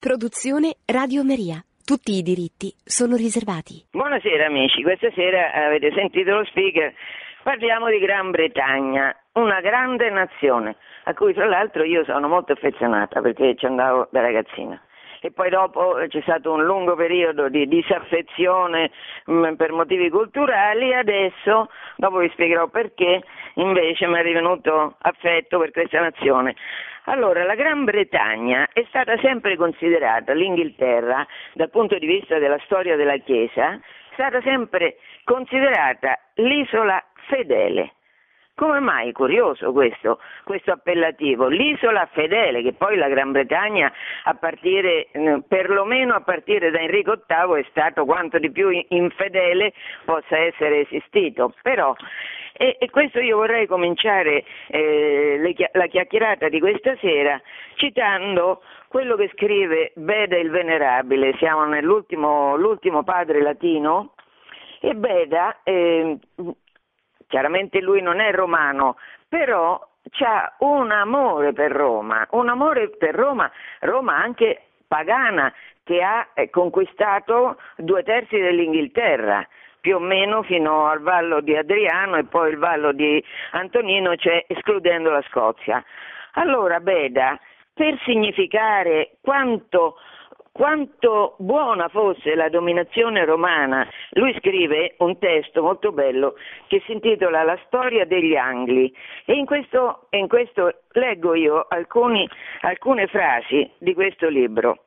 Produzione Radio Maria. Tutti i diritti sono riservati. Buonasera amici, questa sera avete sentito lo speaker. Parliamo di Gran Bretagna, una grande nazione a cui tra l'altro io sono molto affezionata perché ci andavo da ragazzina e poi dopo c'è stato un lungo periodo di disaffezione mh, mm, per motivi culturali, adesso, dopo vi spiegherò perché, invece mi è rivenuto affetto per questa nazione. Allora, la Gran Bretagna è stata sempre considerata, l'Inghilterra, dal punto di vista della storia della Chiesa, è stata sempre considerata l'isola fedele. Come mai? Curioso questo, questo, appellativo. L'isola fedele, che poi la Gran Bretagna, a partire, eh, perlomeno a partire da Enrico VIII, è stato quanto di più infedele possa essere esistito. Però, e, e questo io vorrei cominciare eh, le, la chiacchierata di questa sera citando quello che scrive Beda il Venerabile, siamo nell'ultimo padre latino, e Beda eh, chiaramente lui non è romano, però ha un amore per Roma, un amore per Roma, Roma anche pagana, che ha eh, conquistato due terzi dell'Inghilterra più o meno fino al vallo di Adriano e poi il vallo di Antonino, cioè escludendo la Scozia. Allora Beda, per significare quanto quanto buona fosse la dominazione romana, lui scrive un testo molto bello che si intitola La storia degli Angli e in questo, in questo leggo io alcuni, alcune frasi di questo libro.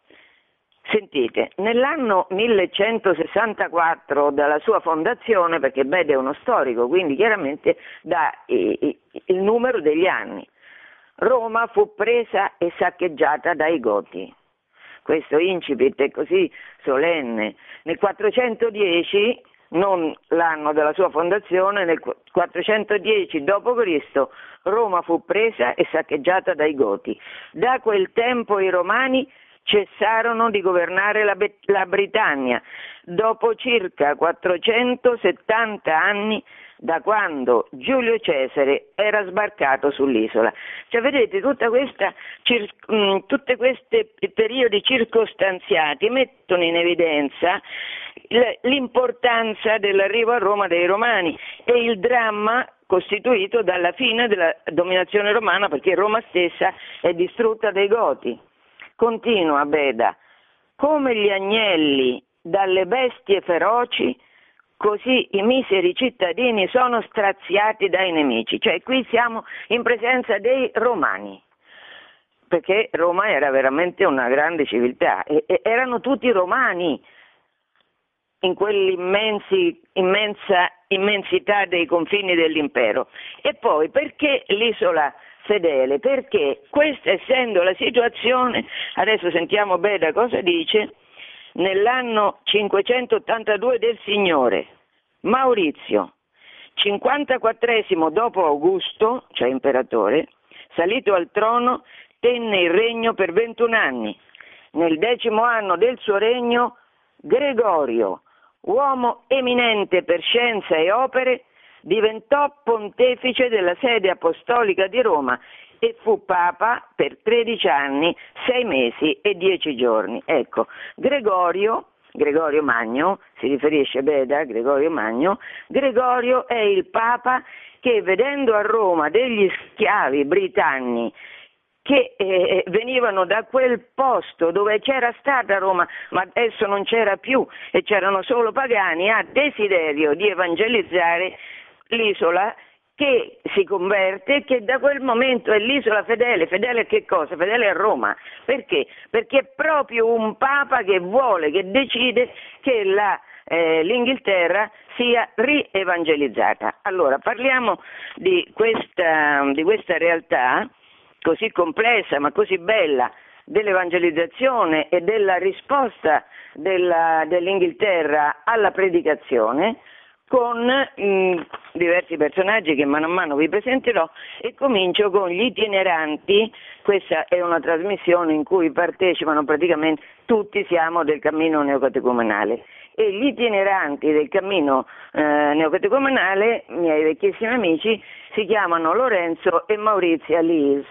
Sentite, nell'anno 1164 dalla sua fondazione, perché Bede è uno storico, quindi chiaramente dà il numero degli anni, Roma fu presa e saccheggiata dai Goti questo incipit è così solenne. Nel 410, non l'anno della sua fondazione, nel 410 d.C. Roma fu presa e saccheggiata dai Goti. Da quel tempo i Romani cessarono di governare la, la Britannia. Dopo circa 470 anni da quando Giulio Cesare era sbarcato sull'isola. Cioè, vedete, questa, mm, tutti questi periodi circostanziati mettono in evidenza l'importanza dell'arrivo a Roma dei Romani e il dramma costituito dalla fine della dominazione romana perché Roma stessa è distrutta dai Goti. Continua Beda, come gli agnelli dalle bestie feroci così i miseri cittadini sono straziati dai nemici, cioè qui siamo in presenza dei romani, perché Roma era veramente una grande civiltà e, e erano tutti romani in quell'immensa immensità dei confini dell'impero. E poi perché l'isola fedele? Perché questa essendo la situazione, adesso sentiamo bene cosa dice, nell'anno 582 del Signore, Maurizio, 54 dopo Augusto, cioè imperatore, salito al trono, tenne il regno per 21 anni. Nel decimo anno del suo regno, Gregorio, uomo eminente per scienza e opere, diventò pontefice della sede apostolica di Roma e fu papa per 13 anni, 6 mesi e 10 giorni. Ecco, Gregorio, Gregorio Magno, si riferisce Beda, Gregorio Magno, Gregorio è il papa che vedendo a Roma degli schiavi britanni che eh, venivano da quel posto dove c'era stata Roma, ma adesso non c'era più e c'erano solo pagani, ha desiderio di evangelizzare l'isola che si converte e che da quel momento è l'isola fedele. Fedele a che cosa? Fedele a Roma. Perché? Perché è proprio un Papa che vuole, che decide che la, eh, l'Inghilterra sia rievangelizzata. Allora, parliamo di questa, di questa realtà così complessa ma così bella dell'evangelizzazione e della risposta della, dell'Inghilterra alla predicazione con mh, mm, diversi personaggi che mano a mano vi presenterò e comincio con gli itineranti, questa è una trasmissione in cui partecipano praticamente tutti siamo del cammino neocatecumenale e gli itineranti del cammino eh, neocatecumenale, miei vecchissimi amici, si chiamano Lorenzo e Maurizia Lis.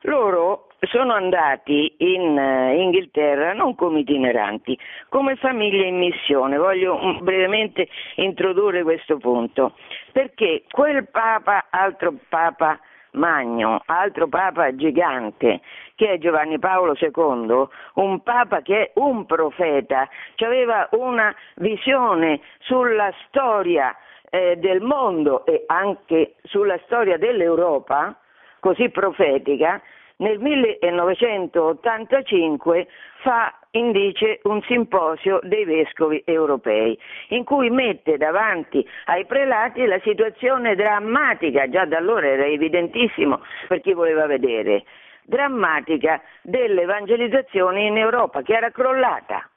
Loro sono andati in uh, Inghilterra non come itineranti, come famiglie in missione. Voglio um, brevemente introdurre questo punto, perché quel Papa, altro Papa Magno, altro Papa gigante, che è Giovanni Paolo II, un Papa che è un profeta, che aveva una visione sulla storia eh, del mondo e anche sulla storia dell'Europa, così profetica, nel 1985 fa indice un simposio dei vescovi europei, in cui mette davanti ai prelati la situazione drammatica, già da allora era evidentissimo per chi voleva vedere, drammatica dell'evangelizzazione in Europa, che era crollata.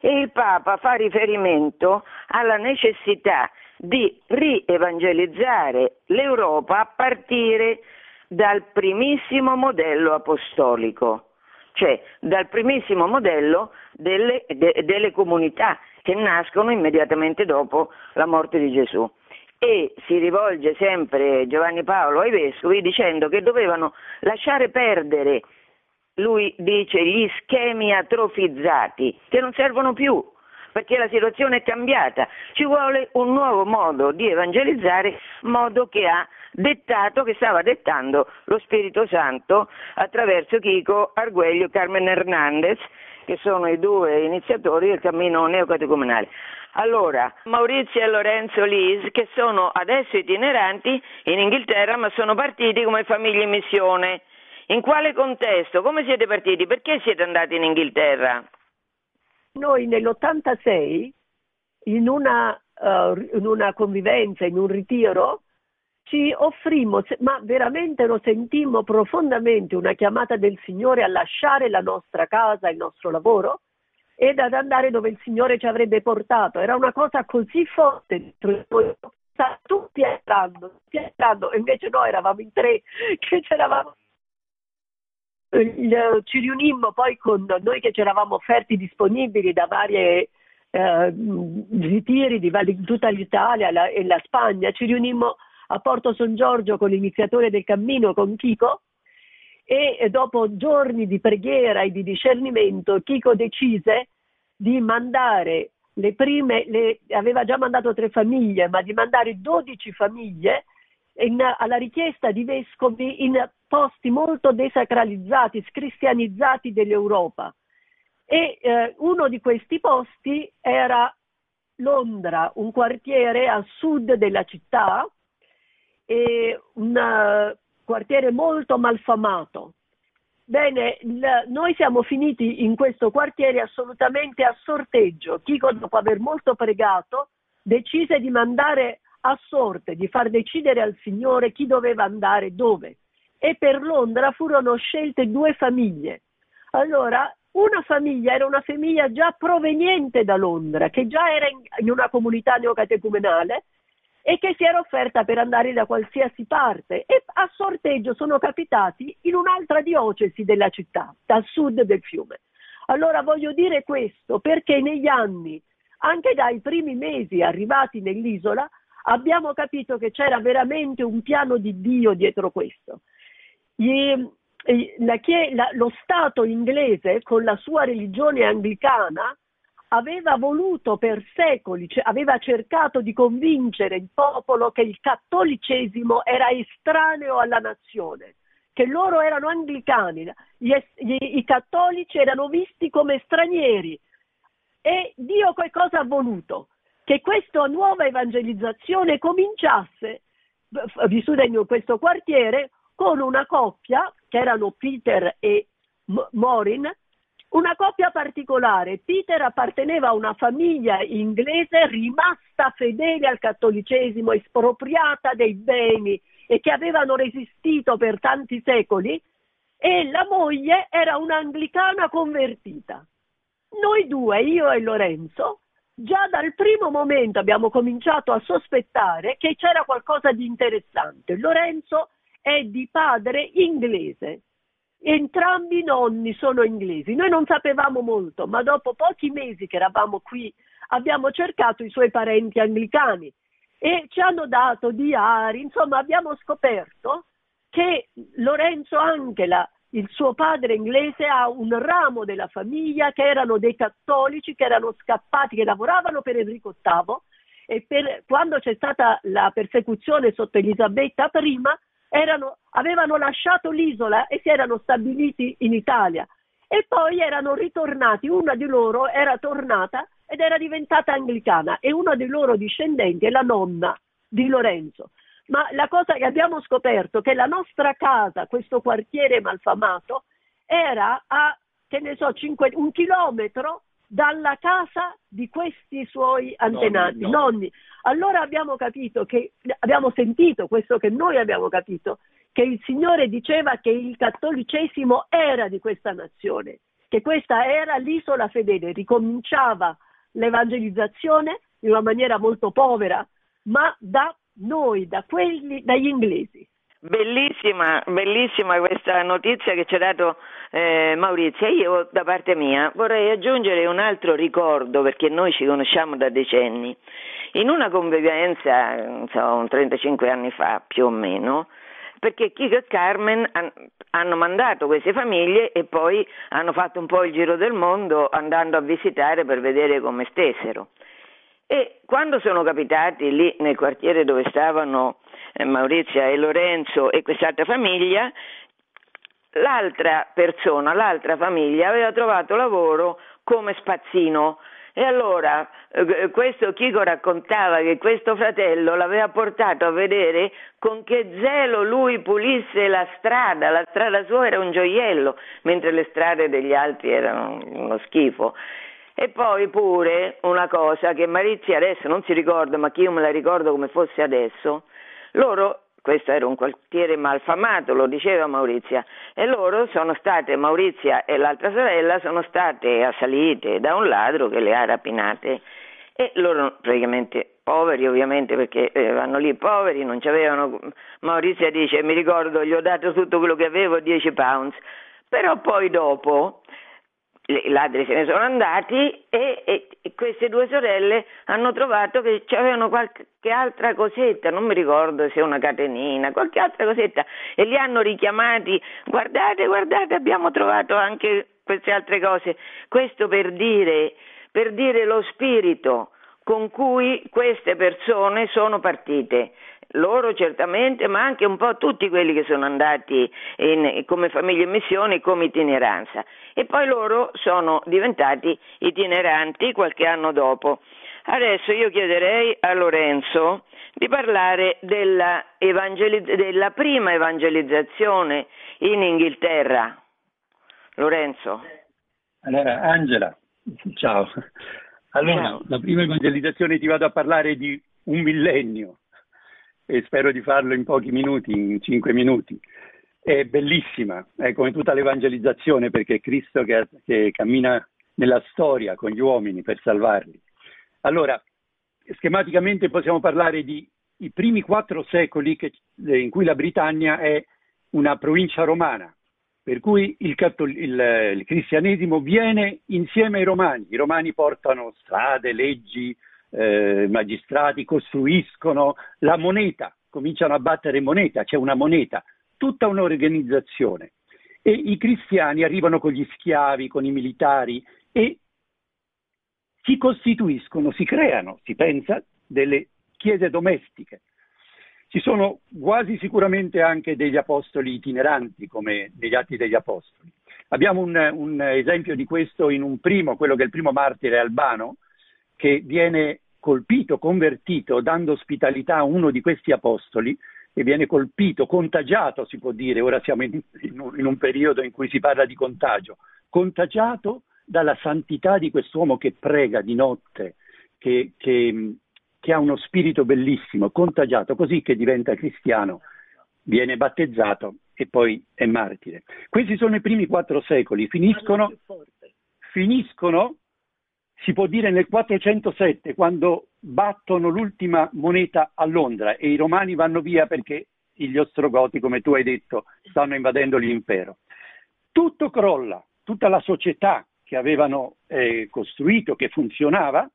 E il Papa fa riferimento alla necessità di rievangelizzare l'Europa a partire dal primissimo modello apostolico, cioè dal primissimo modello delle, de, delle comunità che nascono immediatamente dopo la morte di Gesù. E si rivolge sempre Giovanni Paolo ai vescovi dicendo che dovevano lasciare perdere, lui dice, gli schemi atrofizzati che non servono più perché la situazione è cambiata, ci vuole un nuovo modo di evangelizzare, modo che ha dettato, che stava dettando lo Spirito Santo attraverso Chico Arguello e Carmen Hernandez, che sono i due iniziatori del cammino neocatecumenale. Allora, Maurizio e Lorenzo Lis, che sono adesso itineranti in Inghilterra, ma sono partiti come famiglia in missione. In quale contesto? Come siete partiti? Perché siete andati in Inghilterra? Noi nell'86, in una, uh, in una convivenza, in un ritiro, ci offrimmo, ma veramente lo sentimmo profondamente una chiamata del Signore a lasciare la nostra casa, il nostro lavoro ed ad andare dove il Signore ci avrebbe portato. Era una cosa così forte dentro noi, tutti entrando, tutti entrando, e invece noi eravamo in tre che c'eravamo ci riunimmo poi con noi che ci eravamo offerti disponibili da varie eh, ritiri di, tutta l'Italia la, e la Spagna, ci riunimmo a Porto San Giorgio con l'iniziatore del cammino, con Chico, e dopo giorni di preghiera e di discernimento Chico decise di mandare le prime, le, aveva già mandato tre famiglie, ma di mandare 12 famiglie in, alla richiesta di vescovi in posti molto desacralizzati, scristianizzati dell'Europa. E eh, uno di questi posti era Londra, un quartiere a sud della città, e un uh, quartiere molto malfamato. Bene, il, noi siamo finiti in questo quartiere assolutamente a sorteggio. Chico, dopo aver molto pregato, decise di mandare a sorte di far decidere al Signore chi doveva andare dove. E per Londra furono scelte due famiglie. Allora, una famiglia era una famiglia già proveniente da Londra, che già era in, una comunità neocatecumenale e che si era offerta per andare da qualsiasi parte e a sorteggio sono capitati in un'altra diocesi della città, dal sud del fiume. Allora voglio dire questo perché negli anni, anche dai primi mesi arrivati nell'isola, abbiamo capito che c'era veramente un piano di Dio dietro questo. Gli, la, la, lo Stato inglese, con la sua religione anglicana, aveva voluto per secoli, cioè aveva cercato di convincere il popolo che il cattolicesimo era estraneo alla nazione, che loro erano anglicani, gli, gli, i cattolici erano visti come stranieri. E Dio che cosa ha voluto? che questa nuova evangelizzazione cominciasse, vissuta in questo quartiere, con una coppia, che erano Peter e Morin, una coppia particolare. Peter apparteneva a una famiglia inglese rimasta fedele al cattolicesimo, espropriata dei beni e che avevano resistito per tanti secoli, e la moglie era un'anglicana convertita. Noi due, io e Lorenzo, già dal primo momento abbiamo cominciato a sospettare che c'era qualcosa di interessante. Lorenzo è di padre inglese. Entrambi i nonni sono inglesi. Noi non sapevamo molto, ma dopo pochi mesi che eravamo qui abbiamo cercato i suoi parenti anglicani e ci hanno dato diari, insomma abbiamo scoperto che Lorenzo anche la, il suo padre inglese ha un ramo della famiglia che erano dei cattolici, che erano scappati, che lavoravano per Enrico VIII e per, quando c'è stata la persecuzione sotto Elisabetta I erano, avevano lasciato l'isola e si erano stabiliti in Italia e poi erano ritornati, una di loro era tornata ed era diventata anglicana e uno dei loro discendenti è la nonna di Lorenzo. Ma la cosa che abbiamo scoperto è che la nostra casa, questo quartiere malfamato, era a, che ne so, cinque, un chilometro dalla casa di questi suoi antenati, nonni, nonni. Allora abbiamo capito che, abbiamo sentito questo che noi abbiamo capito, che il Signore diceva che il cattolicesimo era di questa nazione, che questa era l'isola fedele, ricominciava l'evangelizzazione in una maniera molto povera, ma da noi, da quelli, dagli inglesi. Bellissima, bellissima questa notizia che ci ha dato eh, Maurizio. Io da parte mia vorrei aggiungere un altro ricordo perché noi ci conosciamo da decenni. In una convivenza, so, 35 anni fa più o meno, perché Kiko e Carmen hanno mandato queste famiglie e poi hanno fatto un po' il giro del mondo andando a visitare per vedere come stessero. E quando sono capitati lì nel quartiere dove stavano eh, Maurizia e Lorenzo e quest'altra famiglia, l'altra persona, l'altra famiglia aveva trovato lavoro come spazzino. E allora eh, questo Chico raccontava che questo fratello l'aveva portato a vedere con che zelo lui pulisse la strada, la strada sua era un gioiello, mentre le strade degli altri erano uno schifo. E poi pure una cosa che Marizia adesso non si ricorda, ma che io me la ricordo come fosse adesso, loro, questo era un quartiere malfamato, lo diceva Maurizia, e loro sono state, Maurizia e l'altra sorella, sono state assalite da un ladro che le ha rapinate. E loro praticamente poveri ovviamente perché eh, vanno lì poveri, non c'avevano, Maurizia dice mi ricordo gli ho dato tutto quello che avevo, 10 pounds, però poi dopo i ladri se ne sono andati e, e, e, queste due sorelle hanno trovato che avevano qualche altra cosetta, non mi ricordo se una catenina, qualche altra cosetta e li hanno richiamati, guardate, guardate, abbiamo trovato anche queste altre cose. Questo per dire, per dire lo spirito con cui queste persone sono partite loro certamente, ma anche un po' tutti quelli che sono andati in, come famiglia in missione, come itineranza. E poi loro sono diventati itineranti qualche anno dopo. Adesso io chiederei a Lorenzo di parlare della, evangelizz- della prima evangelizzazione in Inghilterra. Lorenzo. Allora, Angela, ciao. Allora, ciao. la prima evangelizzazione ti vado a parlare di un millennio e spero di farlo in pochi minuti, in cinque minuti. È bellissima, è come tutta l'evangelizzazione perché è Cristo che, che cammina nella storia con gli uomini per salvarli. Allora, schematicamente possiamo parlare di i primi quattro secoli che, in cui la Britannia è una provincia romana, per cui il, il, il, cristianesimo viene insieme ai romani. I romani portano strade, leggi, eh, magistrati costruiscono la moneta, cominciano a battere moneta, c'è una moneta, tutta un'organizzazione. E i cristiani arrivano con gli schiavi, con i militari e si costituiscono, si creano, si pensa, delle chiese domestiche. Ci sono quasi sicuramente anche degli apostoli itineranti, come negli Atti degli Apostoli. Abbiamo un, un esempio di questo in un primo, quello che è il primo martire albano, che viene colpito, convertito, dando ospitalità a uno di questi apostoli e viene colpito, contagiato si può dire, ora siamo in, in, un, periodo in cui si parla di contagio, contagiato dalla santità di quest'uomo che prega di notte, che, che, che ha uno spirito bellissimo, contagiato così che diventa cristiano, viene battezzato e poi è martire. Questi sono i primi quattro secoli, finiscono, finiscono si può dire nel 407, quando battono l'ultima moneta a Londra e i romani vanno via perché gli ostrogoti, come tu hai detto, stanno invadendo l'impero. Tutto crolla, tutta la società che avevano eh, costruito, che funzionava,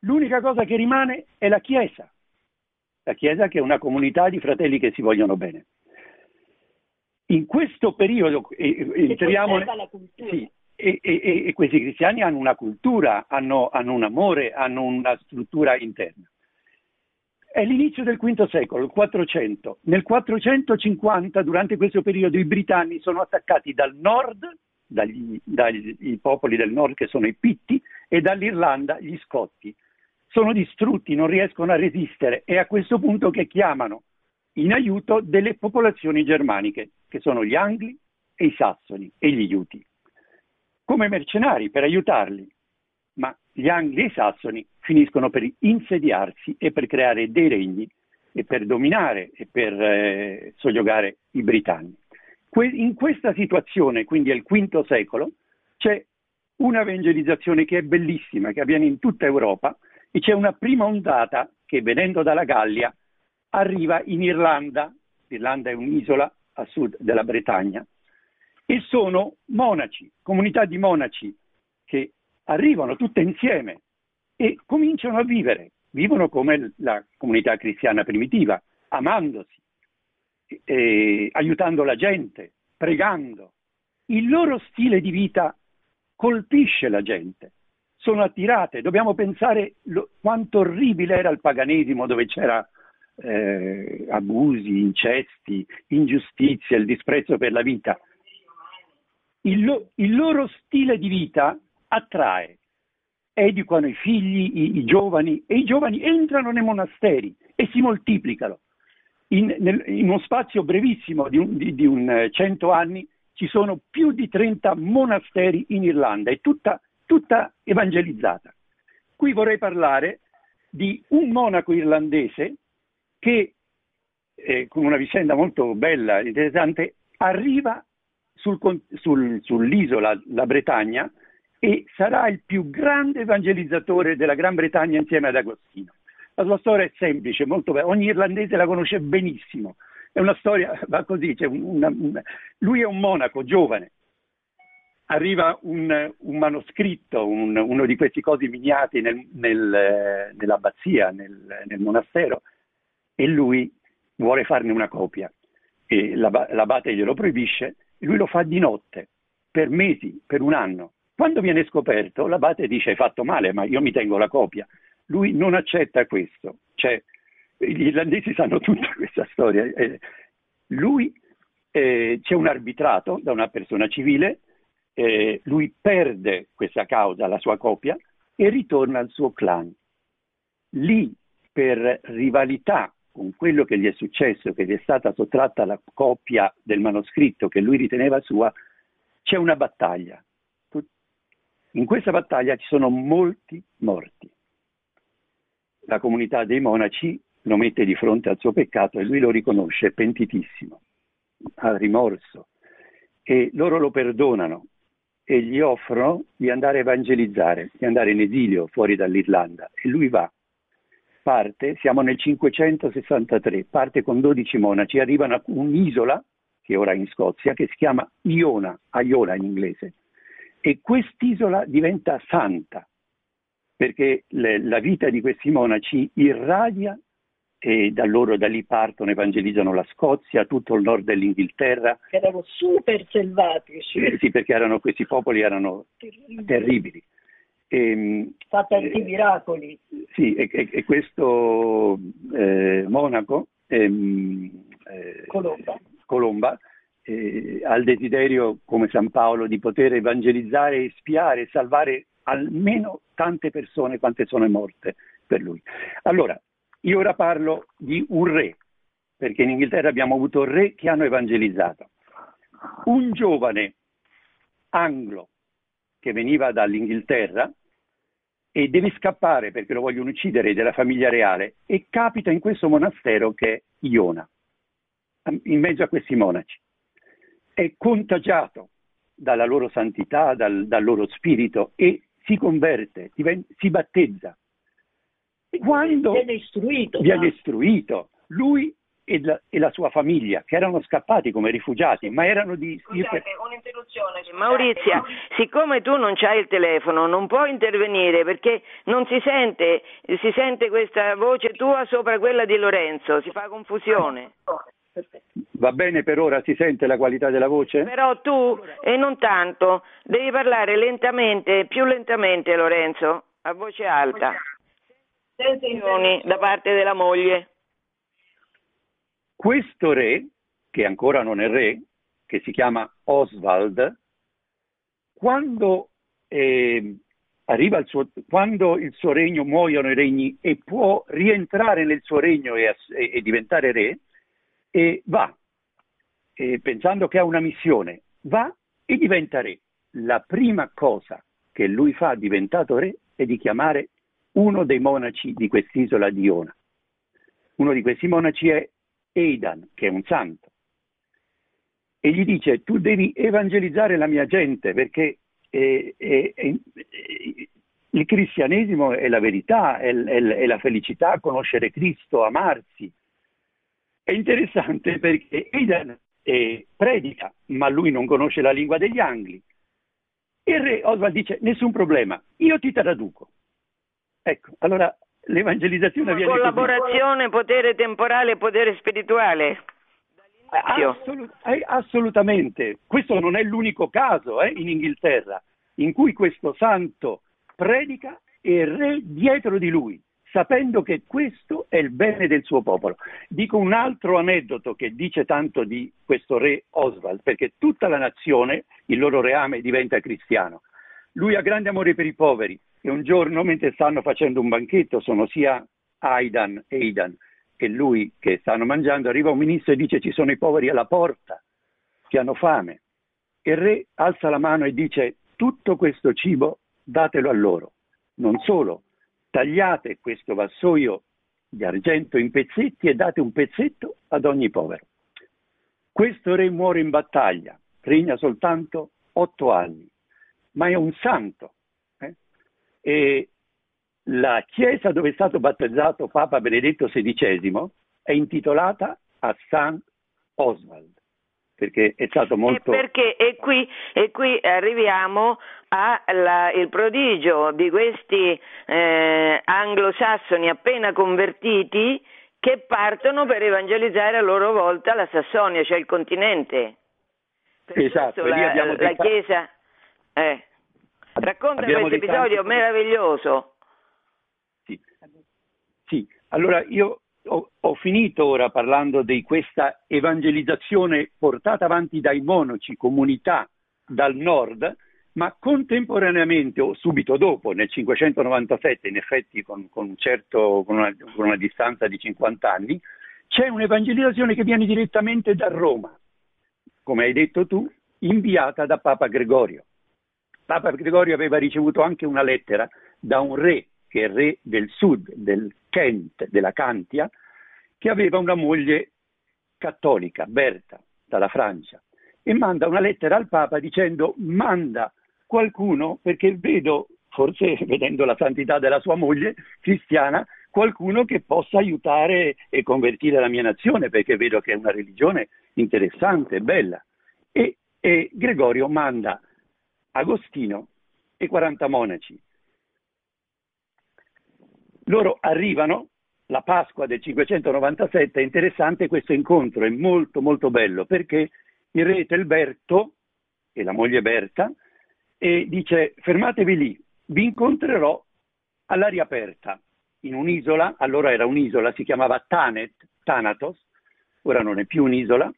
l'unica cosa che rimane è la Chiesa. La Chiesa che è una comunità di fratelli che si vogliono bene. In questo periodo eh, entriamo... Sì, e, e, e, questi cristiani hanno una cultura, hanno, hanno un amore, hanno una struttura interna. È l'inizio del V secolo, il 400. Nel 450, durante questo periodo, i britanni sono attaccati dal nord, dagli, dagli popoli del nord che sono i Pitti, e dall'Irlanda gli Scotti. Sono distrutti, non riescono a resistere. È a questo punto che chiamano in aiuto delle popolazioni germaniche, che sono gli Angli e i Sassoni e gli Iuti, come mercenari per aiutarli. Ma gli Angli e i Sassoni finiscono per insediarsi e per creare dei regni e per dominare e per eh, soggiogare i britanni. Que- in questa situazione, quindi al V secolo, c'è un'evangelizzazione che è bellissima, che avviene in tutta Europa e c'è una prima ondata che venendo dalla Gallia arriva in Irlanda, l'Irlanda è un'isola a sud della Bretagna, e sono monaci, comunità di monaci che arrivano tutte insieme e cominciano a vivere, vivono come la comunità cristiana primitiva, amandosi, eh, aiutando la gente, pregando. Il loro stile di vita colpisce la gente, sono attirate. Dobbiamo pensare lo, quanto orribile era il paganesimo dove c'era eh, abusi, incesti, ingiustizia, il disprezzo per la vita. Il, lo, il loro stile di vita attrae educano i figli, i, i, giovani, e i giovani entrano nei monasteri e si moltiplicano. In, nel, in uno spazio brevissimo di un, di, di un eh, cento anni ci sono più di 30 monasteri in Irlanda, è tutta, tutta evangelizzata. Qui vorrei parlare di un monaco irlandese che, eh, con una vicenda molto bella, interessante, arriva sul, sul, sull'isola, la Bretagna, e sarà il più grande evangelizzatore della Gran Bretagna insieme ad Agostino. La sua storia è semplice, molto bella, ogni irlandese la conosce benissimo. È una storia, va così, cioè una, una, lui è un monaco giovane, arriva un, un manoscritto, un, uno di questi cosi miniati nel, nel, nell'abbazia, nel, nel, monastero, e lui vuole farne una copia. E l'abate glielo proibisce, lui lo fa di notte, per mesi, per un anno. Quando viene scoperto, l'abate dice hai fatto male, ma io mi tengo la copia. Lui non accetta questo. Cioè, gli irlandesi sanno tutta questa storia. Eh, lui, eh, c'è un arbitrato da una persona civile, eh, lui perde questa causa, la sua copia, e ritorna al suo clan. Lì, per rivalità con quello che gli è successo, che gli è stata sottratta la copia del manoscritto che lui riteneva sua, c'è una battaglia. In questa battaglia ci sono molti morti. La comunità dei monaci lo mette di fronte al suo peccato e lui lo riconosce, pentitissimo, ha rimorso e loro lo perdonano e gli offrono di andare a evangelizzare, di andare in esilio fuori dall'Irlanda e lui va. Parte, siamo nel 563, parte con 12 monaci, arrivano a un'isola, che ora è in Scozia, che si chiama Iona, Aiola in inglese, e quest'isola diventa santa perché le, la vita di questi monaci irradia e da loro da lì partono, evangelizzano la Scozia, tutto il nord dell'Inghilterra. Erano super selvatici. Eh, sì, perché erano, questi popoli erano terribili. terribili. E, ehm, anche eh, miracoli. Sì, e, e, e questo eh, monaco, ehm, eh, Colomba, Colomba eh, al desiderio, come San Paolo, di poter evangelizzare, spiare e salvare almeno tante persone quante sono morte per lui. Allora, io ora parlo di un re, perché in Inghilterra abbiamo avuto re che hanno evangelizzato. Un giovane anglo che veniva dall'Inghilterra e deve scappare perché lo vogliono uccidere della famiglia reale e capita in questo monastero che è Iona, in mezzo a questi monaci è contagiato dalla loro santità, dal, dal loro spirito e si converte, si battezza. Quando viene istruito, viene istruito lui e la, e la, sua famiglia, che erano scappati come rifugiati, ma erano di... Scusate, un'interruzione. Maurizia, siccome tu non c'hai il telefono, non puoi intervenire perché non si sente, si sente questa voce tua sopra quella di Lorenzo, si fa confusione. Perfetto. Va bene per ora, si sente la qualità della voce? Però tu, e non tanto, devi parlare lentamente, più lentamente Lorenzo, a voce alta. Sensazioni da parte della moglie. Questo re, che ancora non è re, che si chiama Oswald, quando, eh, il suo, quando il suo regno muoiono i regni e può rientrare nel suo regno e, e, e diventare re, e va eh, pensando che ha una missione, va e diventa re. La prima cosa che lui fa diventato re è di chiamare uno dei monaci di quest'isola di Iona. Uno di questi monaci è Eidan, che è un santo. E gli dice, tu devi evangelizzare la mia gente perché eh, eh, eh, il cristianesimo è la verità, è, è, è la felicità, conoscere Cristo, amarsi. È interessante perché Eidan e predica, ma lui non conosce la lingua degli angli. Il re Oswald dice, nessun problema, io ti traduco. Ecco, allora l'evangelizzazione avviene Collaborazione, così. potere temporale, potere spirituale. Assolut- eh, assolutamente, questo non è l'unico caso eh, in Inghilterra in cui questo santo predica e re dietro di lui sapendo che questo è il bene del suo popolo. Dico un altro aneddoto che dice tanto di questo re Oswald, perché tutta la nazione, il loro reame, diventa cristiano. Lui ha grande amore per i poveri e un giorno, mentre stanno facendo un banchetto, sono sia Aidan, Aidan che lui che stanno mangiando, arriva un ministro e dice ci sono i poveri alla porta, che hanno fame. Il re alza la mano e dice tutto questo cibo datelo a loro. Non solo, tagliate questo vassoio di argento in pezzetti e date un pezzetto ad ogni povero. Questo re muore in battaglia, regna soltanto otto anni, ma è un santo. E la chiesa dove è stato battezzato Papa Benedetto XVI è intitolata a San Oswald perché è stato molto... E, perché, e, qui, e qui arriviamo al prodigio di questi eh, anglosassoni appena convertiti che partono per evangelizzare a loro volta la Sassonia, cioè il continente. Per esatto, la, la. Chiesa... Eh. Racconta questo episodio tanti... meraviglioso. Sì. sì, allora io ho, ho, finito ora parlando di questa evangelizzazione portata avanti dai monaci, comunità dal nord, ma contemporaneamente o subito dopo, nel 597, in effetti con, con, un certo, con, una, con una distanza di 50 anni, c'è un'evangelizzazione che viene direttamente da Roma, come hai detto tu, inviata da Papa Gregorio. Papa Gregorio aveva ricevuto anche una lettera da un re, che è re del sud, del Kent, della Cantia, che aveva una moglie cattolica, Berta, dalla Francia, e manda una lettera al Papa dicendo manda qualcuno, perché vedo, forse vedendo la santità della sua moglie cristiana, qualcuno che possa aiutare e convertire la mia nazione, perché vedo che è una religione interessante, bella. E, e Gregorio manda Agostino e 40 monaci. Loro arrivano la Pasqua del 597 è interessante questo incontro, è molto molto bello perché il re Telberto e la moglie Berta e dice fermatevi lì, vi incontrerò all'aria aperta in un'isola, allora era un'isola, si chiamava Tanet, Thanatos, ora non è più un'isola,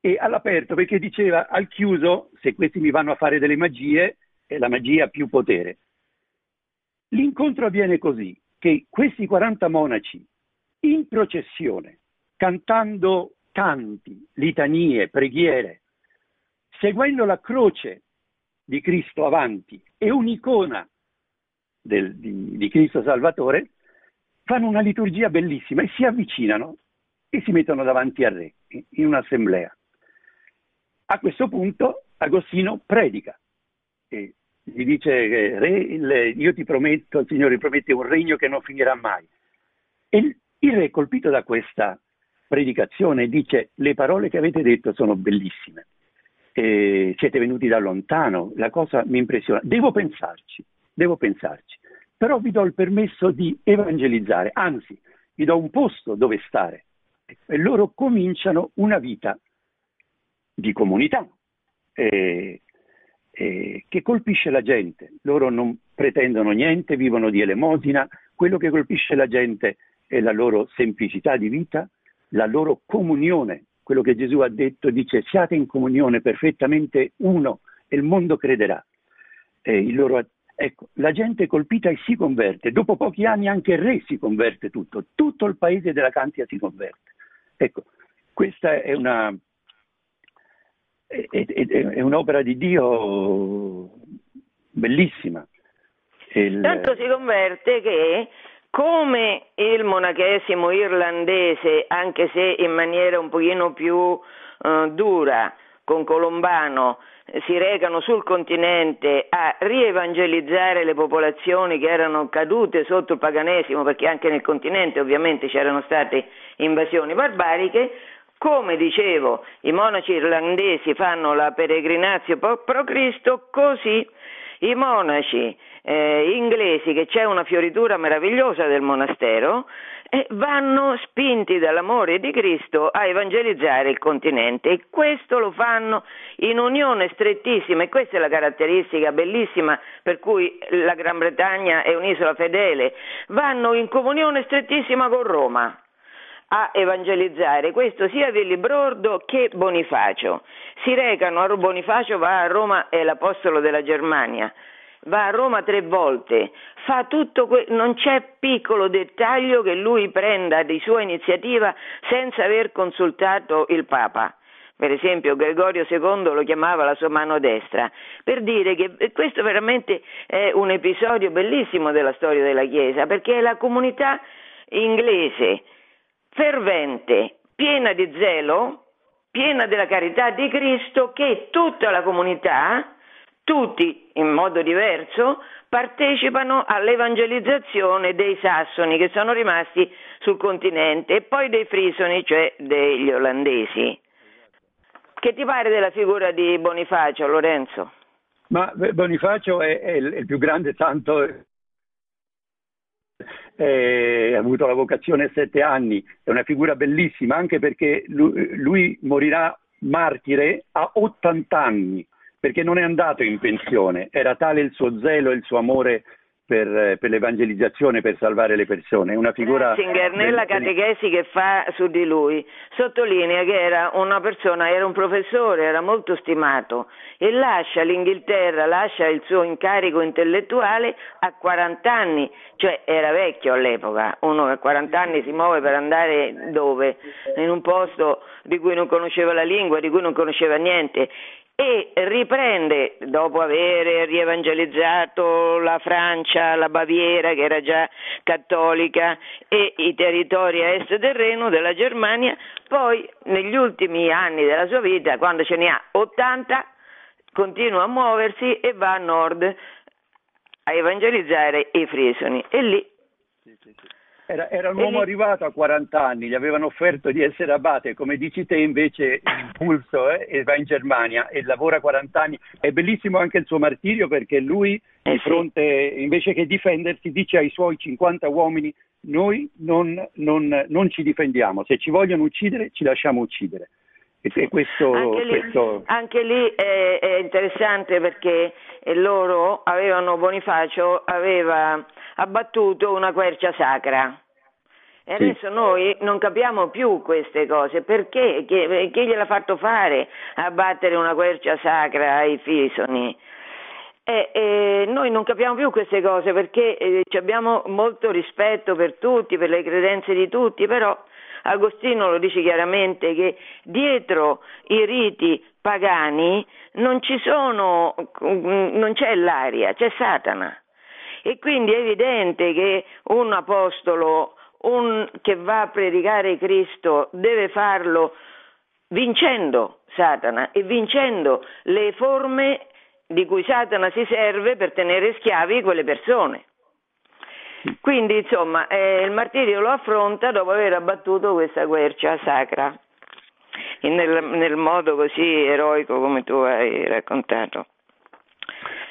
e all'aperto perché diceva al chiuso se questi mi vanno a fare delle magie è la magia più potere. L'incontro avviene così, che questi 40 monaci in processione, cantando canti, litanie, preghiere, seguendo la croce di Cristo avanti e un'icona del, di, di Cristo Salvatore, fanno una liturgia bellissima e si avvicinano e si mettono davanti al re in un'assemblea. A questo punto Agostino predica e gli dice, re, il, io ti prometto, il Signore promette un regno che non finirà mai. E il, il re, colpito da questa predicazione, dice, le parole che avete detto sono bellissime, eh, siete venuti da lontano, la cosa mi impressiona, devo pensarci, devo pensarci, però vi do il permesso di evangelizzare, anzi, vi do un posto dove stare, e loro cominciano una vita di comunità eh, eh, che colpisce la gente. Loro non pretendono niente, vivono di elemosina, quello che colpisce la gente è la loro semplicità di vita, la loro comunione. Quello che Gesù ha detto dice siate in comunione perfettamente uno e il mondo crederà. Eh, loro, ecco, la gente colpita e si converte. Dopo pochi anni anche il re si converte tutto, tutto il paese della Cantia si converte. Ecco, questa è una, è, è, è un'opera di Dio bellissima. Il... Tanto si converte che come il monachesimo irlandese, anche se in maniera un pochino più uh, dura, con Colombano, si recano sul continente a rievangelizzare le popolazioni che erano cadute sotto il paganesimo, perché anche nel continente ovviamente c'erano state invasioni barbariche, come dicevo, i monaci irlandesi fanno la peregrinazio pro Cristo, così. I monaci eh, inglesi, che c'è una fioritura meravigliosa del monastero, eh, vanno spinti dall'amore di Cristo a evangelizzare il continente e questo lo fanno in unione strettissima. E questa è la caratteristica bellissima per cui la Gran Bretagna è un'isola fedele, vanno in comunione strettissima con Roma a evangelizzare, questo sia Villibrordo che Bonifacio. Si recano a Bonifacio, va a Roma, è l'apostolo della Germania, va a Roma tre volte, fa tutto que- non c'è piccolo dettaglio che lui prenda di sua iniziativa senza aver consultato il Papa. Per esempio Gregorio II lo chiamava la sua mano destra, per dire che questo veramente è un episodio bellissimo della storia della Chiesa, perché è la comunità inglese fervente, piena di zelo, piena della carità di Cristo che tutta la comunità, tutti in modo diverso, partecipano all'evangelizzazione dei sassoni che sono rimasti sul continente e poi dei frisoni, cioè degli olandesi. Che ti pare della figura di Bonifacio, Lorenzo? Ma Bonifacio è, è il più grande santo eh, ha avuto la vocazione a sette anni, è una figura bellissima anche perché lui, lui morirà martire a 80 anni, perché non è andato in pensione, era tale il suo zelo e il suo amore per, per, l'evangelizzazione, per salvare le persone. Una figura. Ratzinger, nella catechesi che fa su di lui, sottolinea che era una persona, era un professore, era molto stimato e lascia l'Inghilterra, lascia il suo incarico intellettuale a 40 anni, cioè era vecchio all'epoca. Uno a 40 anni si muove per andare dove? In un posto di cui non conosceva la lingua, di cui non conosceva niente e riprende, dopo aver rievangelizzato la Francia, la Baviera che era già cattolica e i territori a est del Reno della Germania, poi negli ultimi anni della sua vita, quando ce ne ha 80, continua a muoversi e va a nord a evangelizzare i frisoni e lì sì, sì, sì. Era, era, un uomo lì... arrivato a 40 anni, gli avevano offerto di essere abate, come dici te invece l'impulso eh, e va in Germania e lavora 40 anni. È bellissimo anche il suo martirio perché lui eh, di fronte, invece che difendersi, dice ai suoi 50 uomini noi non, non, non ci difendiamo, se ci vogliono uccidere ci lasciamo uccidere. Questo, anche, lì, questo... anche lì è, è, interessante perché loro avevano, Bonifacio aveva abbattuto una quercia sacra. E sì. adesso noi non capiamo più queste cose, perché? Chi, chi gliel'ha fatto fare abbattere una quercia sacra ai fisoni? E, e noi non capiamo più queste cose perché eh, abbiamo molto rispetto per tutti, per le credenze di tutti, però Agostino lo dice chiaramente che dietro i riti pagani non sono, non c'è l'aria, c'è Satana. E quindi è evidente che un apostolo un, che va a predicare Cristo deve farlo vincendo Satana e vincendo le forme di cui Satana si serve per tenere schiavi quelle persone. Quindi insomma eh, il martirio lo affronta dopo aver abbattuto questa quercia sacra. Nel, nel modo così eroico come tu hai raccontato.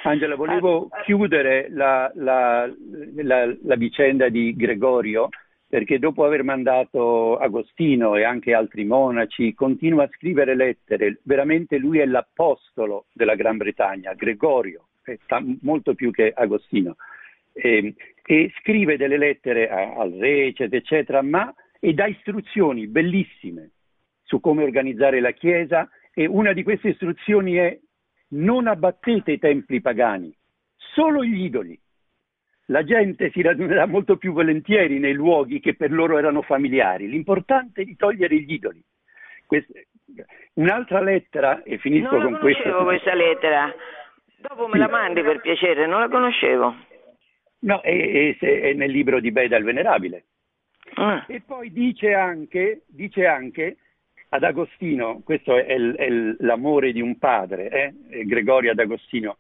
Angela, volevo chiudere la, la, la, la vicenda di Gregorio perché dopo aver mandato Agostino e anche altri monaci continua a scrivere lettere, veramente lui è l'apostolo della Gran Bretagna, Gregorio, molto più che Agostino, e, e scrive delle lettere a, al re, eccetera, eccetera, ma e dà istruzioni bellissime su come organizzare la Chiesa e una di queste istruzioni è non abbattete i templi pagani, solo gli idoli la gente si radunerà molto più volentieri nei luoghi che per loro erano familiari. L'importante è di togliere gli idoli. Questa, un'altra lettera, e finisco non con questa. Non conoscevo questa lettera. Dopo me la mandi per piacere, non la conoscevo. No, è, è, è nel libro di Beda il Venerabile. Ah. E poi dice anche, dice anche, ad Agostino, questo è, è l'amore di un padre, eh? Gregorio ad Agostino,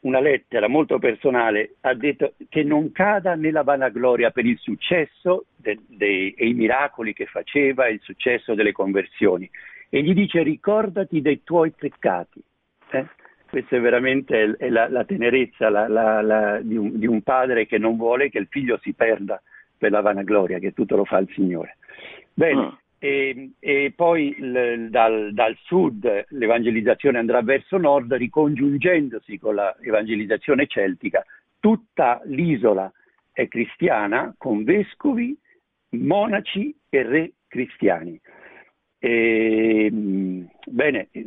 una lettera molto personale, ha detto che non cada nella vanagloria per il successo de, de, e i miracoli che faceva, il successo delle conversioni. E gli dice ricordati dei tuoi peccati. Eh? Questa è veramente è la, la, tenerezza la, la, di, un, di, un, padre che non vuole che il figlio si perda per la vanagloria, che tutto lo fa il Signore. Bene, mm. E, e, poi l, dal, dal, sud l'evangelizzazione andrà verso nord ricongiungendosi con l'evangelizzazione celtica. Tutta l'isola è cristiana con vescovi, monaci e re cristiani. E, bene, sì,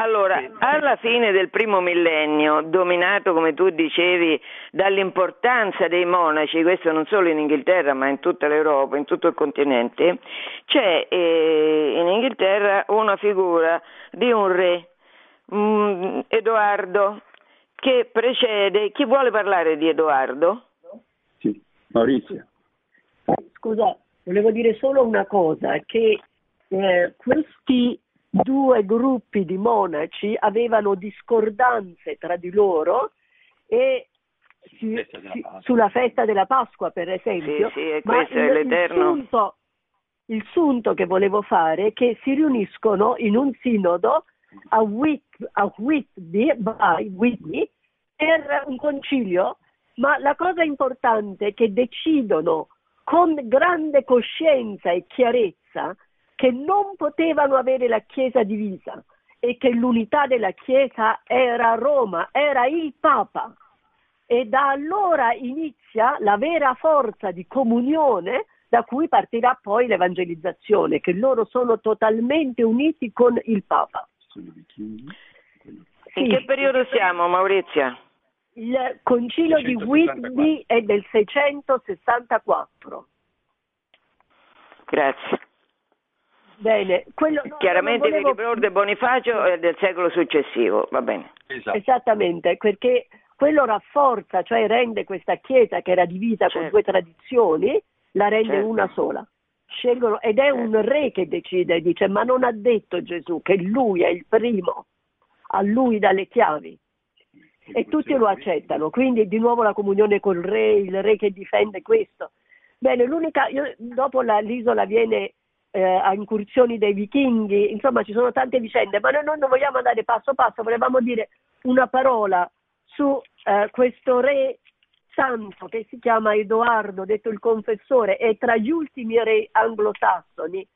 allora, alla fine del primo millennio, dominato come tu dicevi dall'importanza dei monaci, questo non solo in Inghilterra ma in tutta l'Europa, in tutto il continente, c'è eh, in Inghilterra una figura di un re, mm, Edoardo, che precede. Chi vuole parlare di Edoardo? Sì, Maurizio. Scusa, volevo dire solo una cosa, che eh, questi due gruppi di monaci avevano discordanze tra di loro e si, si, sulla festa della Pasqua, per esempio. Sì, sì, ma il, il, sunto, il, sunto, che volevo fare è che si riuniscono in un sinodo a, Whit, a Whitby, Whitby per un concilio, ma la cosa importante è che decidono con grande coscienza e chiarezza che non potevano avere la Chiesa divisa e che l'unità della Chiesa era Roma, era il Papa. E da allora inizia la vera forza di comunione da cui partirà poi l'evangelizzazione, che loro sono totalmente uniti con il Papa. In che periodo siamo, Maurizia? Il concilio 664. di Whitby è del 664. Grazie. Bene, quello, no, Chiaramente volevo... Vilibrorde Bonifacio è del secolo successivo, va bene. Esatto. Esattamente, perché quello rafforza, cioè rende questa chiesa che era divisa certo. con due tradizioni, la rende certo. una sola. Scelgono, ed è certo. un re che decide, dice, ma non ha detto Gesù che lui è il primo, a lui dà le chiavi. E tutti lo accettano, quindi di nuovo la comunione col re, il re che difende questo. Bene, l'unica, io, dopo la, l'isola viene eh, a incursioni dei vichinghi, insomma ci sono tante vicende, ma noi non vogliamo andare passo passo, volevamo dire una parola su eh, questo re santo che si chiama Edoardo, detto il confessore, è tra gli ultimi re anglosassoni.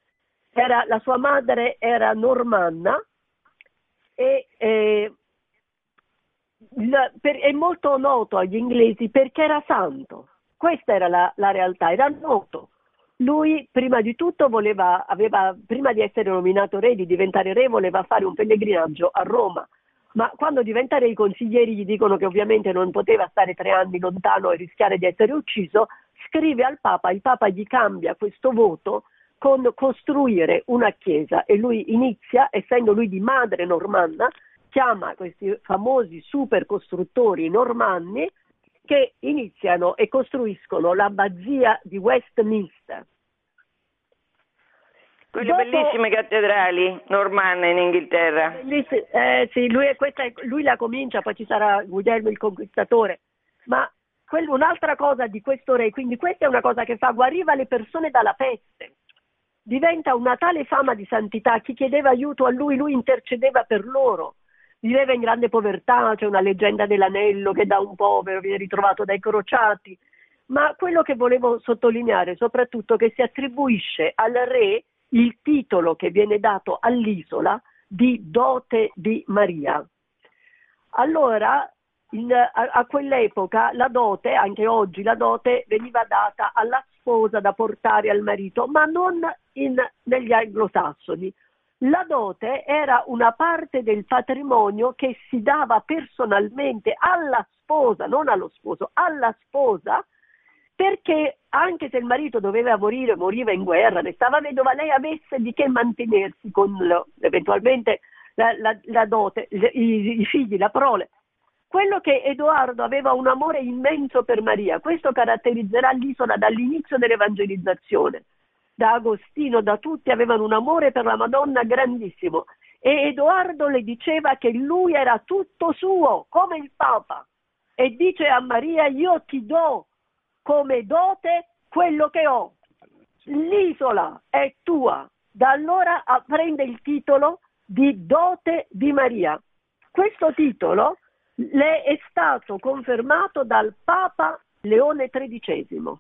Era, la sua madre era normanna e eh, il, per, è molto noto agli inglesi perché era santo. Questa era la, la realtà, era noto. Lui prima di tutto voleva, aveva, prima di essere nominato re, di diventare re, voleva fare un pellegrinaggio a Roma, ma quando diventa re i consiglieri gli dicono che ovviamente non poteva stare tre anni lontano e rischiare di essere ucciso, scrive al Papa, il Papa gli cambia questo voto con costruire una chiesa e lui inizia, essendo lui di madre normanna, chiama questi famosi super costruttori normanni che iniziano e costruiscono l'abbazia di Westminster. Quelle Dopo, bellissime cattedrali normanne in Inghilterra. Eh, sì, lui, questa, lui, la comincia, poi ci sarà Guglielmo il Conquistatore. Ma quel, un'altra cosa di questo re, quindi questa è una cosa che fa, guariva le persone dalla peste. Diventa una tale fama di santità, chi chiedeva aiuto a lui, lui intercedeva per loro viveva in grande povertà, c'è una leggenda dell'anello che da un povero viene ritrovato dai crociati, ma quello che volevo sottolineare soprattutto è che si attribuisce al re il titolo che viene dato all'isola di dote di Maria. Allora, in, a, a, quell'epoca la dote, anche oggi la dote, veniva data alla sposa da portare al marito, ma non in, negli anglosassoni. La dote era una parte del patrimonio che si dava personalmente alla sposa, non allo sposo, alla sposa, perché anche se il marito doveva morire, moriva in guerra, restava vedova, lei avesse di che mantenersi con lo, eventualmente la, la, la dote, i, i figli, la prole. Quello che Edoardo aveva un amore immenso per Maria, questo caratterizzerà l'isola dall'inizio dell'evangelizzazione. Da Agostino, da tutti avevano un amore per la Madonna grandissimo e Edoardo le diceva che lui era tutto suo, come il Papa. E dice a Maria, io ti do come dote quello che ho. L'isola è tua. Da allora prende il titolo di dote di Maria. Questo titolo le è stato confermato dal Papa Leone XIII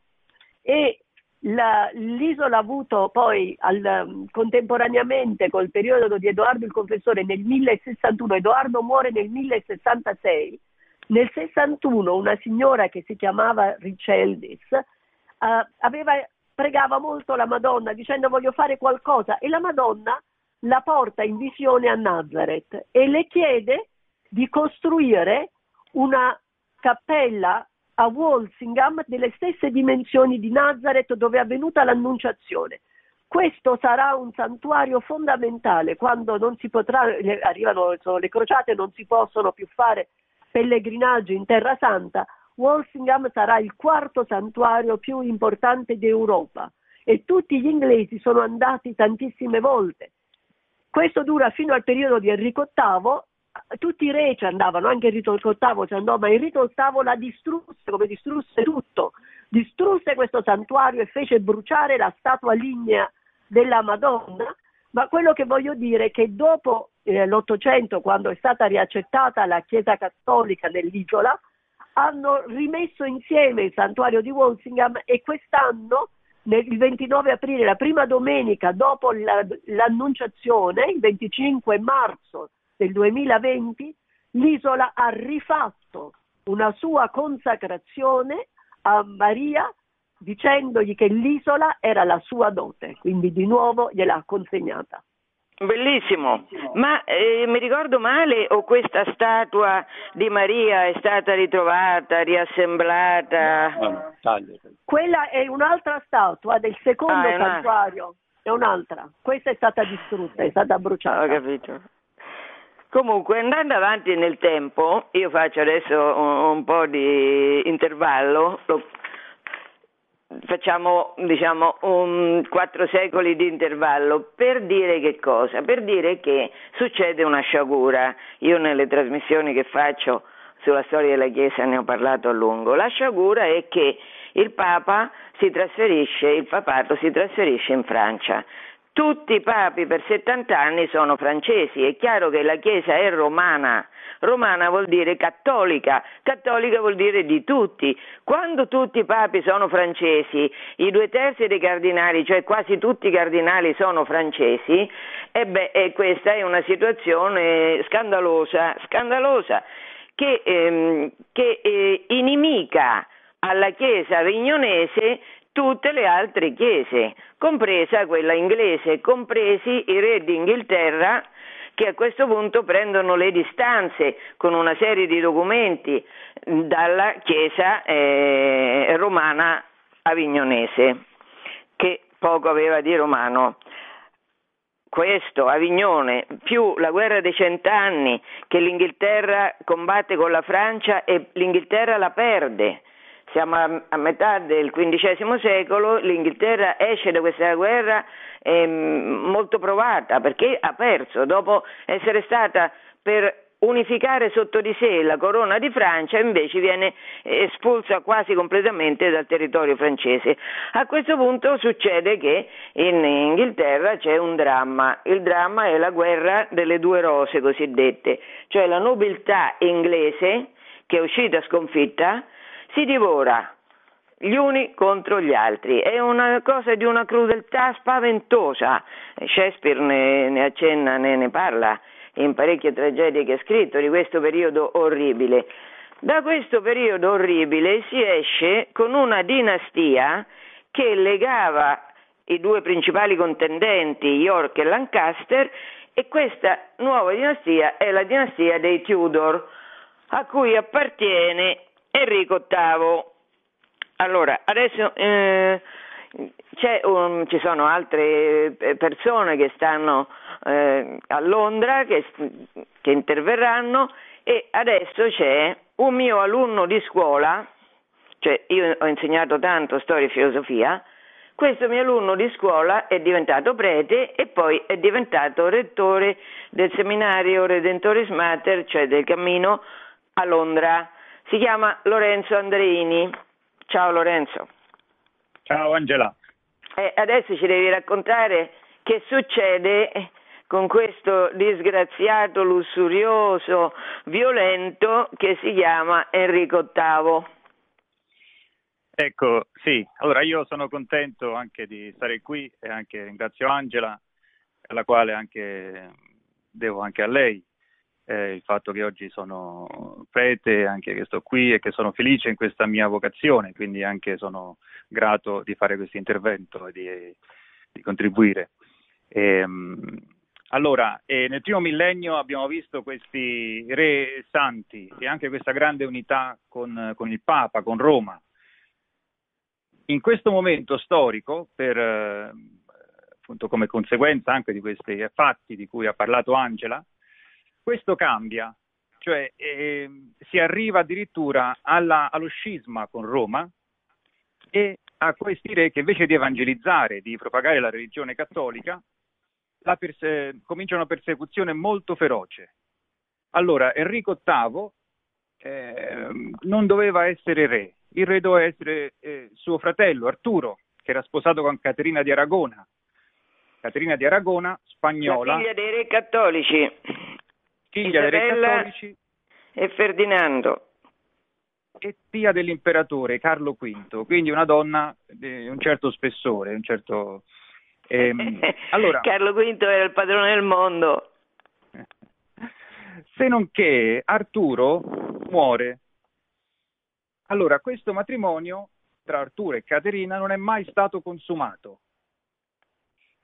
e la, l'isola ha avuto poi al, contemporaneamente col periodo di Edoardo il Confessore nel 1061, Edoardo muore nel 1066, nel 61 una signora che si chiamava Riceldis uh, aveva, pregava molto la Madonna dicendo voglio fare qualcosa e la Madonna la porta in visione a Nazareth e le chiede di costruire una cappella a Walsingham delle stesse dimensioni di Nazareth dove è avvenuta l'annunciazione. Questo sarà un santuario fondamentale quando non si potrà, arrivano le crociate, non si possono più fare pellegrinaggi in Terra Santa. Walsingham sarà il quarto santuario più importante d'Europa e tutti gli inglesi sono andati tantissime volte. Questo dura fino al periodo di Enrico VIII tutti i re ci andavano, anche Enrico VIII ci andò, ma Enrico VIII la distrusse, come distrusse tutto, distrusse questo santuario e fece bruciare la statua lignea della Madonna, ma quello che voglio dire è che dopo eh, l'Ottocento, quando è stata riaccettata la Chiesa Cattolica nell'isola, hanno rimesso insieme il santuario di Walsingham e quest'anno, nel, il 29 aprile, la prima domenica dopo la, l'annunciazione, il 25 marzo del 2020, l'isola ha rifatto una sua consacrazione a Maria dicendogli che l'isola era la sua dote, quindi di nuovo gliel'ha consegnata. Bellissimo, ma eh, mi ricordo male o questa statua di Maria è stata ritrovata, riassemblata? Quella è un'altra statua del secondo ah, è santuario, è un'altra. Questa è stata distrutta, è stata bruciata. Ho capito. Comunque, andando avanti nel tempo, io faccio adesso un, un po' di intervallo, lo, facciamo diciamo un, quattro secoli di intervallo per dire che cosa? Per dire che succede una sciagura. Io nelle trasmissioni che faccio sulla storia della Chiesa ne ho parlato a lungo. La sciagura è che il Papa si trasferisce, il papato si trasferisce in Francia tutti i papi per 70 anni sono francesi, è chiaro che la Chiesa è romana, romana vuol dire cattolica, cattolica vuol dire di tutti. Quando tutti i papi sono francesi, i due terzi dei cardinali, cioè quasi tutti i cardinali sono francesi, e beh, e questa è una situazione scandalosa, scandalosa che, ehm, che eh, inimica alla Chiesa avignonese tutte le altre chiese, compresa quella inglese, compresi i re d'Inghilterra che a questo punto prendono le distanze con una serie di documenti dalla chiesa eh, romana avignonese, che poco aveva di romano. Questo, Avignone, più la guerra dei cent'anni che l'Inghilterra combatte con la Francia e l'Inghilterra la perde siamo a, a metà del XV secolo, l'Inghilterra esce da questa guerra eh, molto provata perché ha perso dopo essere stata per unificare sotto di sé la corona di Francia invece viene espulsa quasi completamente dal territorio francese. A questo punto succede che in Inghilterra c'è un dramma, il dramma è la guerra delle due rose cosiddette, cioè la nobiltà inglese che è uscita sconfitta si divora gli uni contro gli altri. È una cosa di una crudeltà spaventosa. Shakespeare ne, ne accenna, ne, ne parla in parecchie tragedie che ha scritto di questo periodo orribile. Da questo periodo orribile si esce con una dinastia che legava i due principali contendenti, York e Lancaster, e questa nuova dinastia è la dinastia dei Tudor, a cui appartiene Enrico VIII. Allora, adesso eh, un, ci sono altre eh, persone che stanno eh, a Londra, che, che interverranno e adesso c'è un mio alunno di scuola, cioè io ho insegnato tanto storia e filosofia, questo mio alunno di scuola è diventato prete e poi è diventato rettore del seminario Redentoris Mater, cioè del cammino a Londra. Si chiama Lorenzo Andreini. Ciao Lorenzo. Ciao Angela. E adesso ci devi raccontare che succede con questo disgraziato, lussurioso, violento che si chiama Enrico VIII. Ecco, sì, allora io sono contento anche di stare qui e anche ringrazio Angela, alla quale anche devo anche a lei eh, il fatto che oggi sono prete, anche che sto qui e che sono felice in questa mia vocazione, quindi anche sono grato di fare questo intervento e di, di contribuire. E, ehm, allora, eh, nel primo millennio abbiamo visto questi re santi e anche questa grande unità con, con il Papa, con Roma in questo momento storico, per, eh, appunto come conseguenza anche di questi fatti di cui ha parlato Angela, questo cambia, cioè eh, si arriva addirittura alla, allo scisma con Roma e a questi re che invece di evangelizzare, di propagare la religione cattolica, la perse- comincia una persecuzione molto feroce. Allora Enrico VIII eh, non doveva essere re, il re doveva essere eh, suo fratello Arturo, che era sposato con Caterina di Aragona. Caterina di Aragona, spagnola. La figlia dei re cattolici. Figlia dei re cattolici. E Ferdinando. E zia dell'imperatore Carlo V, quindi una donna di un certo spessore, un certo... Ehm, allora, Carlo V era il padrone del mondo. Se non che Arturo muore allora, questo matrimonio tra Arturo e Caterina non è mai stato consumato,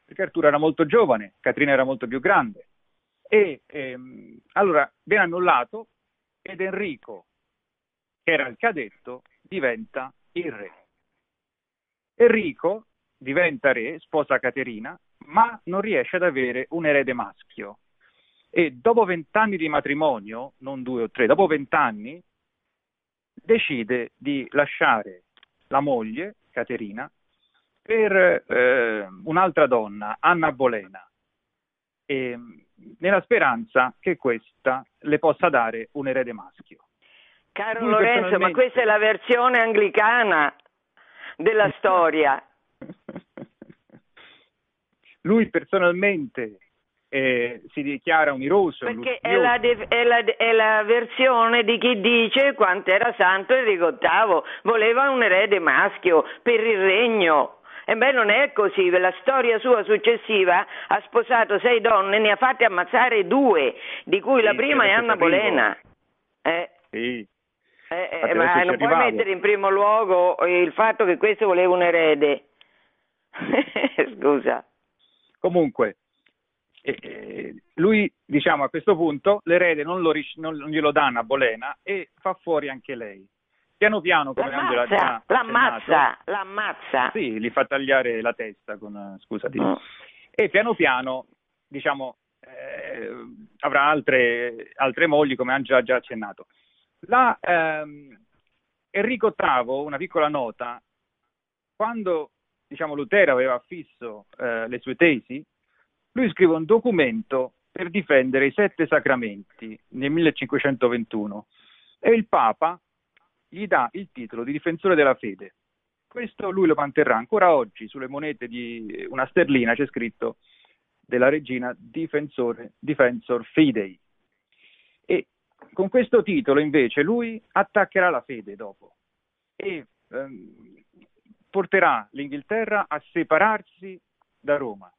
perché Arturo era molto giovane, Caterina era molto più grande. E ehm, allora viene annullato ed Enrico, che era il cadetto, diventa il re. Enrico diventa re, sposa Caterina, ma non riesce ad avere un erede maschio. E dopo vent'anni di matrimonio, non due o tre, dopo vent'anni, decide di lasciare la moglie, Caterina, per eh, un'altra donna, Anna Bolena, e, nella speranza che questa le possa dare un erede maschio. Caro Lui Lorenzo, personalmente... ma questa è la versione anglicana della storia. Lui personalmente eh, si dichiara un iroso. Perché è la, è, la, è la, versione di chi dice quanto era santo Enrico VIII, voleva un erede maschio per il regno. E beh, non è così, la storia sua successiva ha sposato sei donne, ne ha fatte ammazzare due, di cui sì, la prima è Anna Bolena. Eh. Sì. Eh, eh, ma non puoi mettere in primo luogo il fatto che questo voleva un erede. Scusa. Comunque, e lui, diciamo, a questo punto l'erede non, lo, non, glielo danno a Bolena e fa fuori anche lei. Piano piano, come l'ammazza, Angela l'ammazza, l'ammazza. Sì, gli fa tagliare la testa con, scusati. Mm. E piano piano, diciamo, eh, avrà altre, altre, mogli, come Angela ha già accennato. La, ehm, Enrico VIII, una piccola nota, quando diciamo, Lutero aveva affisso eh, le sue tesi, lui scrive un documento per difendere i sette sacramenti nel 1521 e il Papa gli dà il titolo di difensore della fede. Questo lui lo manterrà ancora oggi sulle monete di una sterlina, c'è scritto della regina Difensore, Defensor Fidei. E con questo titolo invece lui attaccherà la fede dopo e ehm, porterà l'Inghilterra a separarsi da Roma.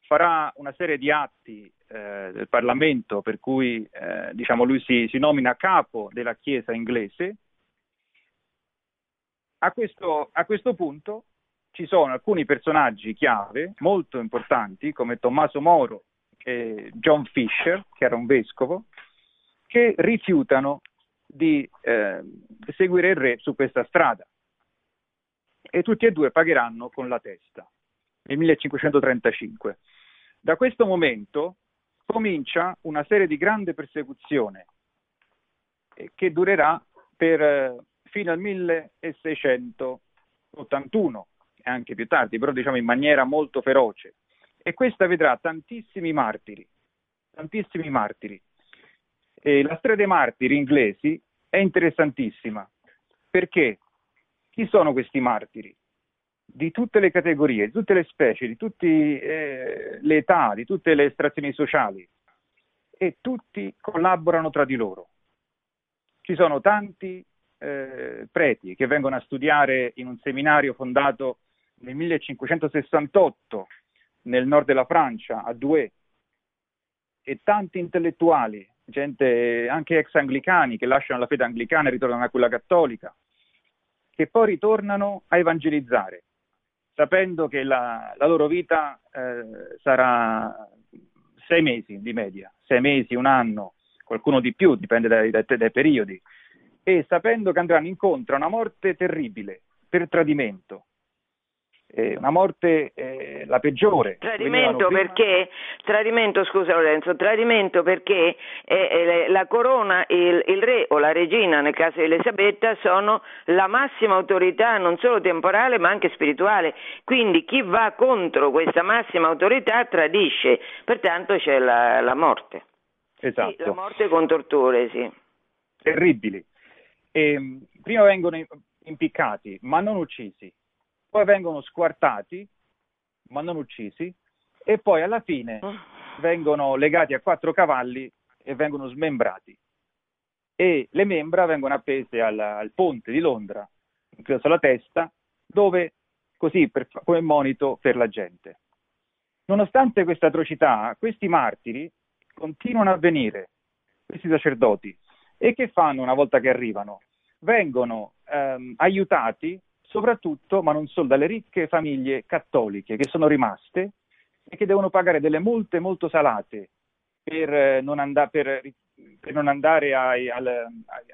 Farà una serie di atti eh, del Parlamento per cui eh, diciamo, lui si, si, nomina capo della Chiesa inglese. A questo, a questo punto ci sono alcuni personaggi chiave molto importanti come Tommaso Moro e John Fisher, che era un vescovo, che rifiutano di eh, seguire il re su questa strada e tutti e due pagheranno con la testa nel 1535. Da questo momento comincia una serie di grande persecuzione eh, che durerà per, eh, fino al 1681 e anche più tardi, però diciamo in maniera molto feroce. E questa vedrà tantissimi martiri, tantissimi martiri. E la storia dei martiri inglesi è interessantissima perché chi sono questi martiri? Di tutte le categorie, di tutte le specie, di tutte eh, le età, di tutte le estrazioni sociali e tutti collaborano tra di loro. Ci sono tanti eh, preti che vengono a studiare in un seminario fondato nel 1568 nel nord della Francia, a Douai, e tanti intellettuali, gente anche ex anglicani che lasciano la fede anglicana e ritornano a quella cattolica, che poi ritornano a evangelizzare, sapendo che la, la loro vita eh, sarà sei mesi di media, sei mesi, un anno, qualcuno di più, dipende dai, dai, dai periodi, e sapendo che andranno incontro a una morte terribile per tradimento, eh, una morte eh, la peggiore. Tradimento perché, tradimento, scusa Lorenzo, tradimento perché eh, la corona, il, il, re o la regina, nel caso di Elisabetta, sono la massima autorità non solo temporale ma anche spirituale. Quindi chi va contro questa massima autorità tradisce, pertanto c'è la, la morte. Esatto. Sì, la morte con torture, sì. Terribili. E, ehm, prima vengono impiccati, ma non uccisi poi vengono squartati, ma non uccisi, e poi alla fine ah. vengono legati a quattro cavalli e vengono smembrati. E le membra vengono appese al, al ponte di Londra, incluso sulla testa, dove così per, come monito per la gente. Nonostante questa atrocità, questi martiri continuano a venire, questi sacerdoti, e che fanno una volta che arrivano? Vengono ehm, aiutati soprattutto, ma non solo, dalle ricche famiglie cattoliche che sono rimaste e che devono pagare delle multe molto salate per eh, non, and- per, per non andare ai, al, ai,